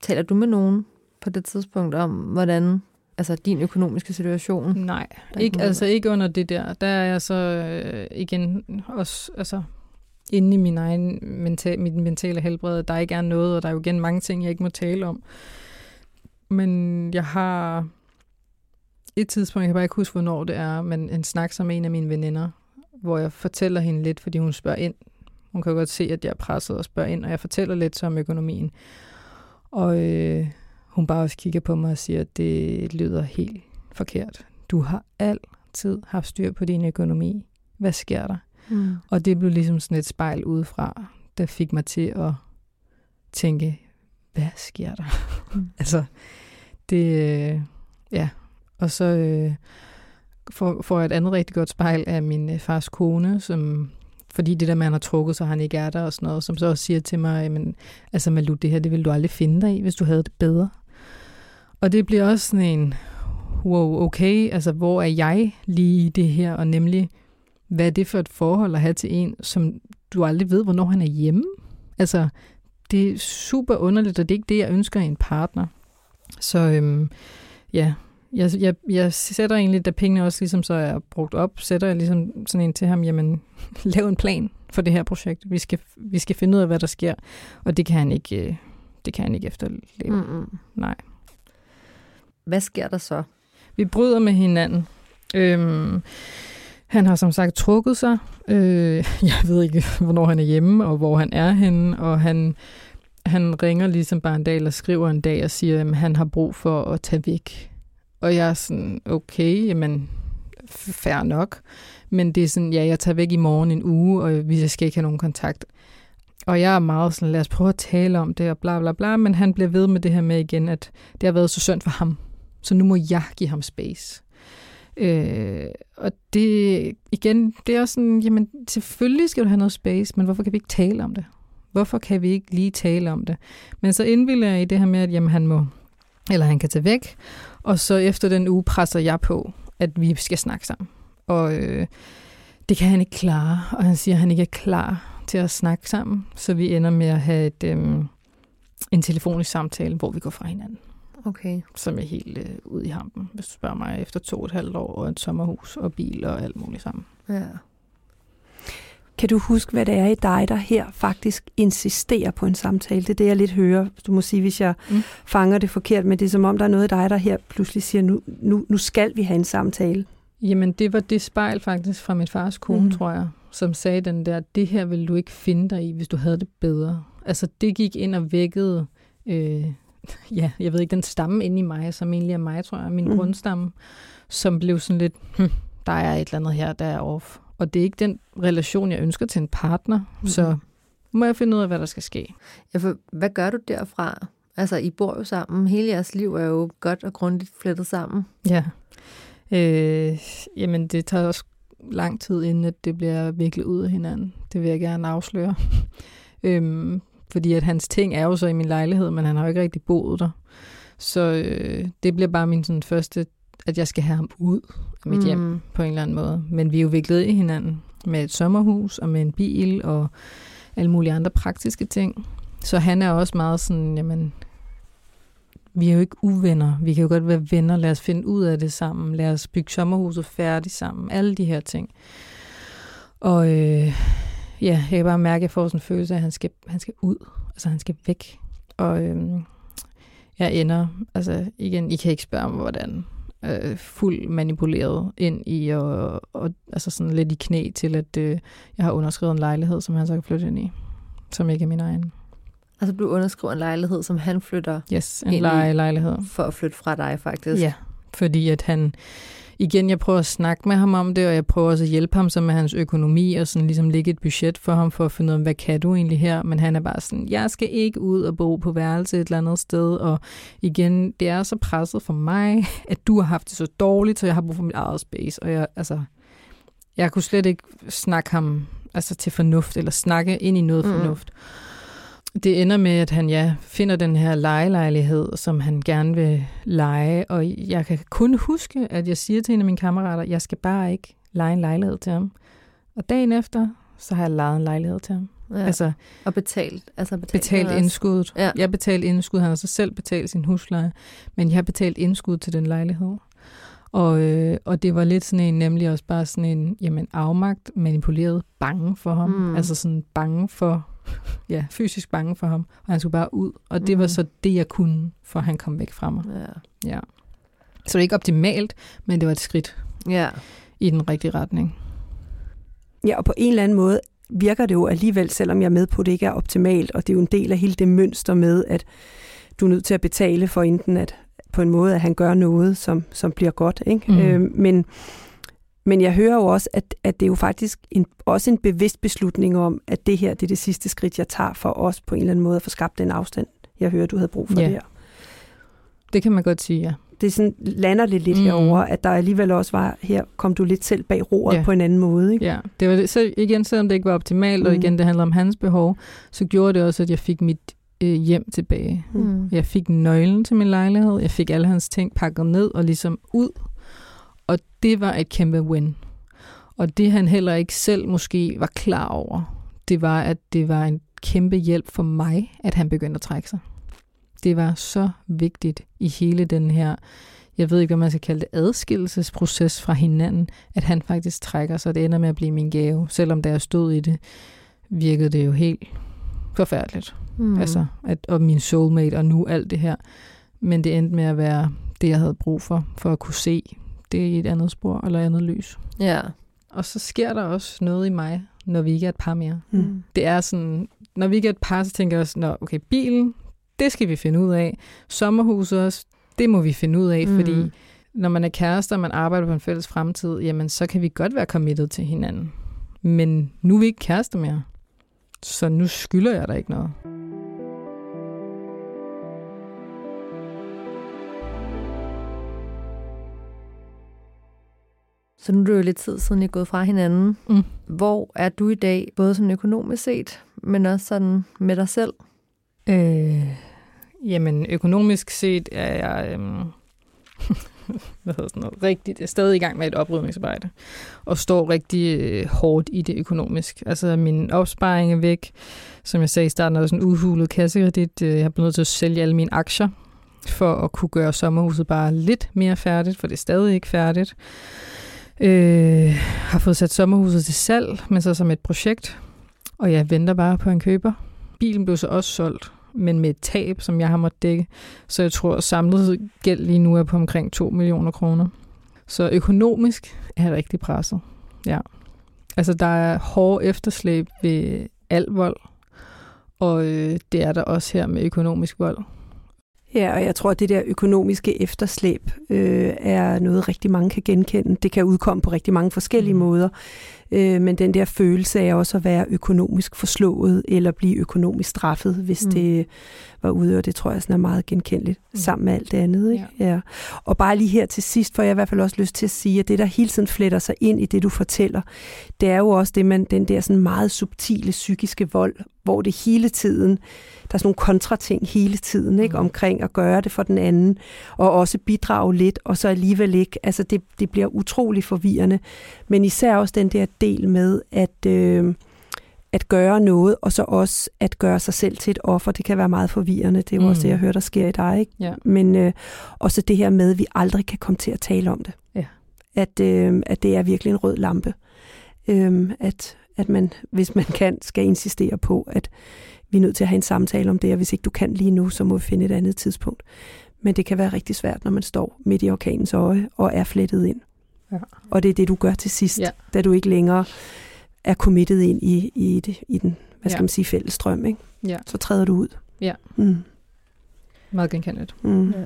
Taler du med nogen på det tidspunkt om, hvordan altså din økonomiske situation? Nej, ikke, altså ikke under det der. Der er jeg så øh, igen også altså, inde i min egen mental, mit mentale helbred. Der ikke er noget, og der er jo igen mange ting, jeg ikke må tale om. Men jeg har et tidspunkt, jeg kan bare ikke huske, hvornår det er, men en snak som en af mine veninder, hvor jeg fortæller hende lidt, fordi hun spørger ind. Hun kan godt se, at jeg er presset og spørger ind, og jeg fortæller lidt så om økonomien. Og øh, hun bare også kigger på mig og siger, at det lyder helt forkert. Du har altid haft styr på din økonomi. Hvad sker der? Mm. Og det blev ligesom sådan et spejl udefra, der fik mig til at tænke, hvad sker der? Mm. altså, det, øh, ja. Og så øh, får, får jeg et andet rigtig godt spejl af min øh, fars kone, som fordi det der, man har trukket, så han ikke er der og sådan noget, som så også siger til mig, men altså Malu, det her, det ville du aldrig finde dig i, hvis du havde det bedre. Og det bliver også sådan en, wow, okay, altså hvor er jeg lige i det her, og nemlig, hvad er det for et forhold at have til en, som du aldrig ved, hvornår han er hjemme? Altså, det er super underligt, og det er ikke det, jeg ønsker i en partner. Så øhm, ja, jeg, jeg, jeg sætter egentlig, da pengene også ligesom så er brugt op, sætter jeg ligesom sådan en til ham, jamen, lav en plan for det her projekt. Vi skal, vi skal finde ud af, hvad der sker, og det kan han ikke, øh, det kan han ikke efterleve. Mm-hmm. Nej. Hvad sker der så? Vi bryder med hinanden. Øhm, han har som sagt trukket sig. Øh, jeg ved ikke, hvornår han er hjemme, og hvor han er henne, og han, han ringer ligesom bare en dag, eller skriver en dag og siger, at han har brug for at tage væk. Og jeg er sådan, okay, jamen, fair nok. Men det er sådan, ja, jeg tager væk i morgen en uge, og vi skal ikke have nogen kontakt. Og jeg er meget sådan, lad os prøve at tale om det, og bla bla bla, men han bliver ved med det her med igen, at det har været så synd for ham. Så nu må jeg give ham space. Øh, og det, igen, det er også sådan, jamen selvfølgelig skal du have noget space, men hvorfor kan vi ikke tale om det? Hvorfor kan vi ikke lige tale om det? Men så indvilder jeg i det her med, at jamen, han må, eller han kan tage væk, og så efter den uge presser jeg på, at vi skal snakke sammen. Og øh, det kan han ikke klare, og han siger, at han ikke er klar til at snakke sammen. Så vi ender med at have et, øh, en telefonisk samtale, hvor vi går fra hinanden. Okay. Som er helt øh, ud i hampen, hvis du spørger mig, efter to og et halvt år, og et sommerhus og bil og alt muligt sammen. Ja. Kan du huske, hvad det er i dig, der her faktisk insisterer på en samtale? Det er det, jeg lidt hører. Du må sige, hvis jeg mm. fanger det forkert, men det er som om, der er noget i dig, der her pludselig siger, nu, nu, nu skal vi have en samtale. Jamen, det var det spejl faktisk fra min fars kone, mm. tror jeg, som sagde den der, det her vil du ikke finde dig i, hvis du havde det bedre. Altså, det gik ind og vækkede, øh, ja, jeg ved ikke, den stamme inde i mig, som egentlig er mig, tror jeg, min mm. grundstamme, som blev sådan lidt, hm, der er et eller andet her, der er off. Og det er ikke den relation, jeg ønsker til en partner, mm. så må jeg finde ud af, hvad der skal ske. Ja, for hvad gør du derfra? Altså, I bor jo sammen. Hele jeres liv er jo godt og grundigt flettet sammen. Ja. Øh, jamen, det tager også lang tid, inden at det bliver virkelig ud af hinanden. Det vil jeg gerne afsløre. øhm, fordi at hans ting er jo så i min lejlighed, men han har jo ikke rigtig boet der. Så øh, det bliver bare min sådan, første, at jeg skal have ham ud mit mm. hjem på en eller anden måde. Men vi er jo viklet i hinanden med et sommerhus og med en bil og alle mulige andre praktiske ting. Så han er også meget sådan, jamen, vi er jo ikke uvenner. Vi kan jo godt være venner. Lad os finde ud af det sammen. Lad os bygge sommerhuset færdigt sammen. Alle de her ting. Og øh, ja, jeg kan bare mærke, at jeg får sådan en følelse af, at han skal, han skal ud. Altså, han skal væk. Og øh, jeg ender, altså igen, I kan ikke spørge mig, hvordan øh, fuldt manipuleret ind i, og, og altså sådan lidt i knæ til, at øh, jeg har underskrevet en lejlighed, som han så kan flytte ind i, som ikke er min egen. Altså du underskriver en lejlighed, som han flytter Yes, en lejelejlighed. For at flytte fra dig, faktisk. Ja, fordi at han... Igen, jeg prøver at snakke med ham om det, og jeg prøver også at hjælpe ham så med hans økonomi, og sådan ligesom lægge et budget for ham, for at finde ud af, hvad kan du egentlig her? Men han er bare sådan, jeg skal ikke ud og bo på værelse et eller andet sted, og igen, det er så presset for mig, at du har haft det så dårligt, så jeg har brug for mit eget space, og jeg, altså, jeg kunne slet ikke snakke ham altså til fornuft, eller snakke ind i noget mm. fornuft. Det ender med, at han ja, finder den her lejelejlighed, som han gerne vil lege, og jeg kan kun huske, at jeg siger til en af mine kammerater, jeg skal bare ikke lege en lejlighed til ham. Og dagen efter, så har jeg lejet en lejlighed til ham. Ja. Altså, og betalt. Altså betalt, betalt indskuddet. Ja. Jeg har betalt indskud, han har så selv betalt sin husleje, men jeg har betalt indskud til den lejlighed. Og, øh, og det var lidt sådan en, nemlig også bare sådan en, jamen afmagt, manipuleret, bange for ham. Mm. Altså sådan bange for, ja, fysisk bange for ham, og han skulle bare ud. Og det mm. var så det, jeg kunne, for han kom væk fra mig. Ja. ja. Så det er ikke optimalt, men det var et skridt ja. i den rigtige retning. Ja, og på en eller anden måde virker det jo alligevel, selvom jeg er med på, at det ikke er optimalt, og det er jo en del af hele det mønster med, at du er nødt til at betale for enten at på en måde, at han gør noget, som, som bliver godt. Ikke? Mm. Øh, men, men jeg hører jo også, at, at det er jo faktisk en, også en bevidst beslutning om, at det her det er det sidste skridt, jeg tager for os på en eller anden måde at få skabt den afstand, jeg hører, du havde brug for ja. det her. Det kan man godt sige, ja. Det sådan, lander lidt lidt mm. herover, at der alligevel også var, her kom du lidt selv bag roret ja. på en anden måde. Ikke? Ja, det var det. Så igen, selvom det ikke var optimalt, mm. og igen, det handler om hans behov, så gjorde det også, at jeg fik mit øh, hjem tilbage. Mm. Jeg fik nøglen til min lejlighed, jeg fik alle hans ting pakket ned og ligesom ud, og det var et kæmpe win. Og det han heller ikke selv måske var klar over, det var, at det var en kæmpe hjælp for mig, at han begyndte at trække sig. Det var så vigtigt i hele den her, jeg ved ikke, hvad man skal kalde det, adskillelsesproces fra hinanden, at han faktisk trækker sig. Det ender med at blive min gave. Selvom da jeg stod i det, virkede det jo helt forfærdeligt. Mm. Altså, at, og min soulmate og nu alt det her. Men det endte med at være det, jeg havde brug for, for at kunne se det i et andet spor eller andet lys. Ja. Og så sker der også noget i mig, når vi ikke er et par mere. Mm. Det er sådan, når vi ikke er et par, så tænker jeg også, Nå, okay, bilen, det skal vi finde ud af. Sommerhuset også, det må vi finde ud af, mm. fordi når man er kærester, og man arbejder på en fælles fremtid, jamen så kan vi godt være committed til hinanden. Men nu er vi ikke kærester mere. Så nu skylder jeg dig ikke noget. Så nu er det jo lidt tid siden, I er gået fra hinanden. Mm. Hvor er du i dag, både sådan økonomisk set, men også sådan med dig selv? Øh, jamen, økonomisk set er jeg... Øh, hvad hedder sådan noget, rigtig, er stadig i gang med et oprydningsarbejde, og står rigtig øh, hårdt i det økonomisk. Altså min opsparing er væk, som jeg sagde i starten, er sådan en udhulet kassekredit. Jeg har blevet nødt til at sælge alle mine aktier, for at kunne gøre sommerhuset bare lidt mere færdigt, for det er stadig ikke færdigt. Øh, har fået sat sommerhuset til salg, men så som et projekt, og jeg venter bare på en køber. Bilen blev så også solgt, men med et tab, som jeg har måttet dække. Så jeg tror, at samlet gæld lige nu er på omkring 2 millioner kroner. Så økonomisk er jeg rigtig presset. Ja. Altså, der er hårde efterslæb ved al vold, og øh, det er der også her med økonomisk vold. Ja, og jeg tror, at det der økonomiske efterslæb øh, er noget, rigtig mange kan genkende. Det kan udkomme på rigtig mange forskellige mm. måder. Øh, men den der følelse af også at være økonomisk forslået eller blive økonomisk straffet, hvis mm. det var ude, og det tror jeg sådan er meget genkendeligt mm. sammen med alt det andet. Ikke? Ja. Ja. Og bare lige her til sidst, for jeg i hvert fald også lyst til at sige, at det der hele tiden fletter sig ind i det, du fortæller, det er jo også det, man, den der sådan meget subtile psykiske vold, hvor det hele tiden, der er sådan nogle kontrating hele tiden, ikke, mm. omkring at gøre det for den anden, og også bidrage lidt, og så alligevel ikke. Altså det, det bliver utrolig forvirrende. Men især også den der del med, at, øh, at gøre noget, og så også at gøre sig selv til et offer. Det kan være meget forvirrende. Det er jo mm. også det, jeg hører, der sker i dig. Ikke? Ja. Men øh, også det her med, at vi aldrig kan komme til at tale om det. Ja. At, øh, at det er virkelig en rød lampe. Øh, at, at man, hvis man kan, skal insistere på, at vi er nødt til at have en samtale om det, og hvis ikke du kan lige nu, så må vi finde et andet tidspunkt. Men det kan være rigtig svært, når man står midt i orkanens øje og er flettet ind. Ja. Og det er det, du gør til sidst, ja. da du ikke længere er committet ind i, i, det, i den, hvad skal ja. man sige, fælles strøm. Ikke? Ja. Så træder du ud. Ja. Mm. Meget genkendeligt. Mm. Ja.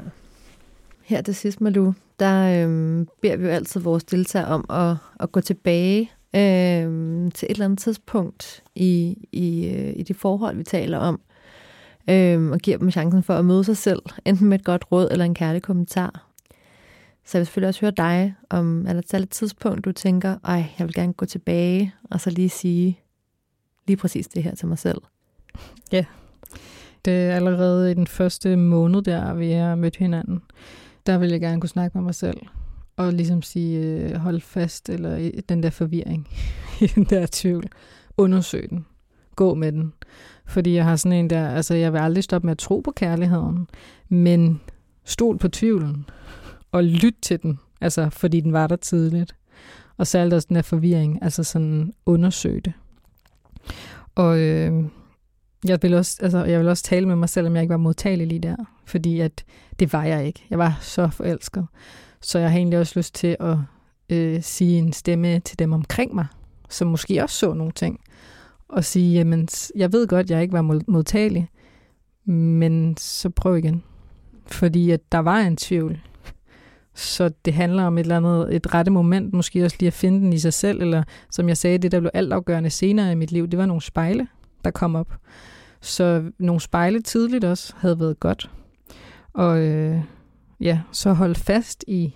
Her til sidst, Malu, der øhm, beder vi jo altid vores deltagere om at, at gå tilbage øhm, til et eller andet tidspunkt i, i, øh, i de forhold, vi taler om, øhm, og giver dem chancen for at møde sig selv, enten med et godt råd eller en kærlig kommentar. Så jeg vil selvfølgelig også høre dig, om er der et tidspunkt, du tænker, ej, jeg vil gerne gå tilbage, og så lige sige lige præcis det her til mig selv. Ja, det er allerede i den første måned, der vi har mødt hinanden. Der vil jeg gerne kunne snakke med mig selv, og ligesom sige, øh, hold fast, eller den der forvirring, i den der tvivl. Undersøg den. Gå med den. Fordi jeg har sådan en der, altså jeg vil aldrig stoppe med at tro på kærligheden, men stol på tvivlen og lytte til den, altså fordi den var der tidligt. Og særligt også den her forvirring, altså sådan undersøge det. Og øh, jeg vil, også, altså, jeg vil også tale med mig selv, om jeg ikke var modtagelig lige der. Fordi at det var jeg ikke. Jeg var så forelsket. Så jeg har egentlig også lyst til at øh, sige en stemme til dem omkring mig, som måske også så nogle ting. Og sige, jamen, jeg ved godt, jeg ikke var modtagelig, men så prøv igen. Fordi at der var en tvivl. Så det handler om et eller andet, et rette moment, måske også lige at finde den i sig selv, eller som jeg sagde, det der blev altafgørende senere i mit liv, det var nogle spejle, der kom op. Så nogle spejle tidligt også havde været godt. Og øh, ja, så hold fast i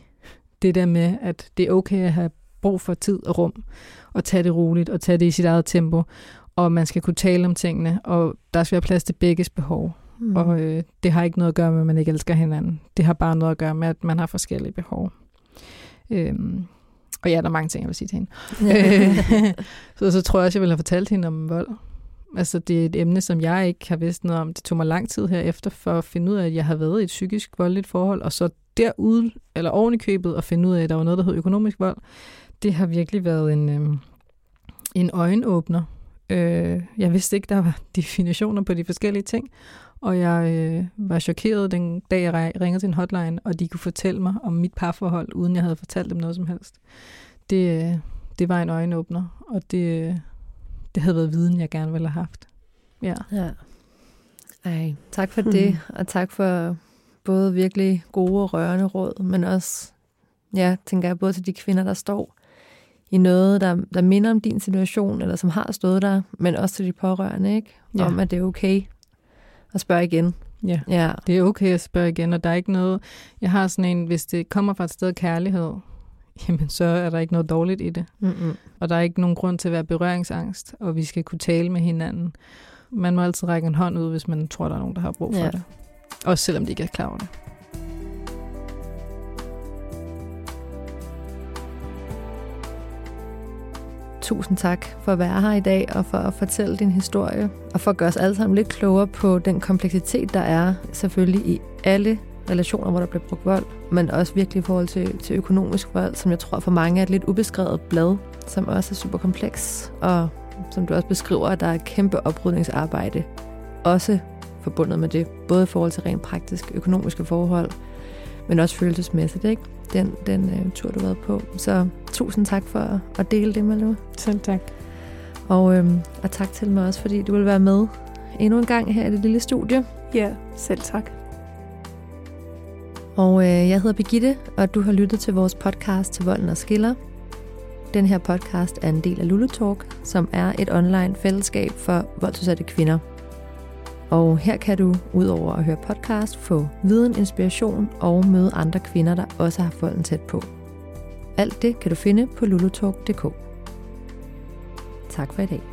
det der med, at det er okay at have brug for tid og rum, og tage det roligt, og tage det i sit eget tempo, og man skal kunne tale om tingene, og der skal være plads til begges behov. Mm. Og øh, det har ikke noget at gøre med, at man ikke elsker hinanden. Det har bare noget at gøre med, at man har forskellige behov. Øhm, og ja, der er mange ting, jeg vil sige til hende. så, så tror jeg også, jeg ville have fortalt hende om vold. Altså, det er et emne, som jeg ikke har vidst noget om. Det tog mig lang tid herefter for at finde ud af, at jeg har været i et psykisk voldeligt forhold, og så derude, eller oven i købet, og finde ud af, at der var noget, der hed økonomisk vold. Det har virkelig været en, øh, en øjenåbner. Øh, jeg vidste ikke, der var definitioner på de forskellige ting, og jeg øh, var chokeret den dag, jeg ringede til en hotline, og de kunne fortælle mig om mit parforhold, uden jeg havde fortalt dem noget som helst. Det, øh, det var en øjenåbner, og det, øh, det havde været viden, jeg gerne ville have haft. Ja. ja. Ej, tak for det, mm. og tak for både virkelig gode og rørende råd, men også, ja, tænker jeg både til de kvinder, der står i noget, der, der minder om din situation, eller som har stået der, men også til de pårørende, ikke? Ja. Om, at det er okay at spørge igen. Ja. ja, det er okay at spørge igen, og der er ikke noget... Jeg har sådan en, hvis det kommer fra et sted kærlighed, jamen så er der ikke noget dårligt i det. Mm-mm. Og der er ikke nogen grund til at være berøringsangst, og vi skal kunne tale med hinanden. Man må altid række en hånd ud, hvis man tror, der er nogen, der har brug for ja. det. Også selvom de ikke er klar over det. Tusind tak for at være her i dag, og for at fortælle din historie, og for at gøre os alle sammen lidt klogere på den kompleksitet, der er selvfølgelig i alle relationer, hvor der bliver brugt vold, men også virkelig i forhold til, til økonomisk vold, som jeg tror for mange er et lidt ubeskrevet blad, som også er super kompleks, og som du også beskriver, at der er et kæmpe oprydningsarbejde, også forbundet med det, både i forhold til rent praktisk økonomiske forhold, men også følelsesmæssigt, ikke? Den, den uh, tur, du har været på. Så tusind tak for at dele det, Malou. Selv tak. Og, øhm, og tak til mig også, fordi du vil være med endnu en gang her i det lille studie. Ja, selv tak. Og øh, jeg hedder Birgitte, og du har lyttet til vores podcast til Volden og Skiller. Den her podcast er en del af Lulu Talk, som er et online fællesskab for voldsudsatte kvinder. Og her kan du, udover at høre podcast, få viden, inspiration og møde andre kvinder, der også har folden tæt på. Alt det kan du finde på lulutalk.dk. Tak for i dag.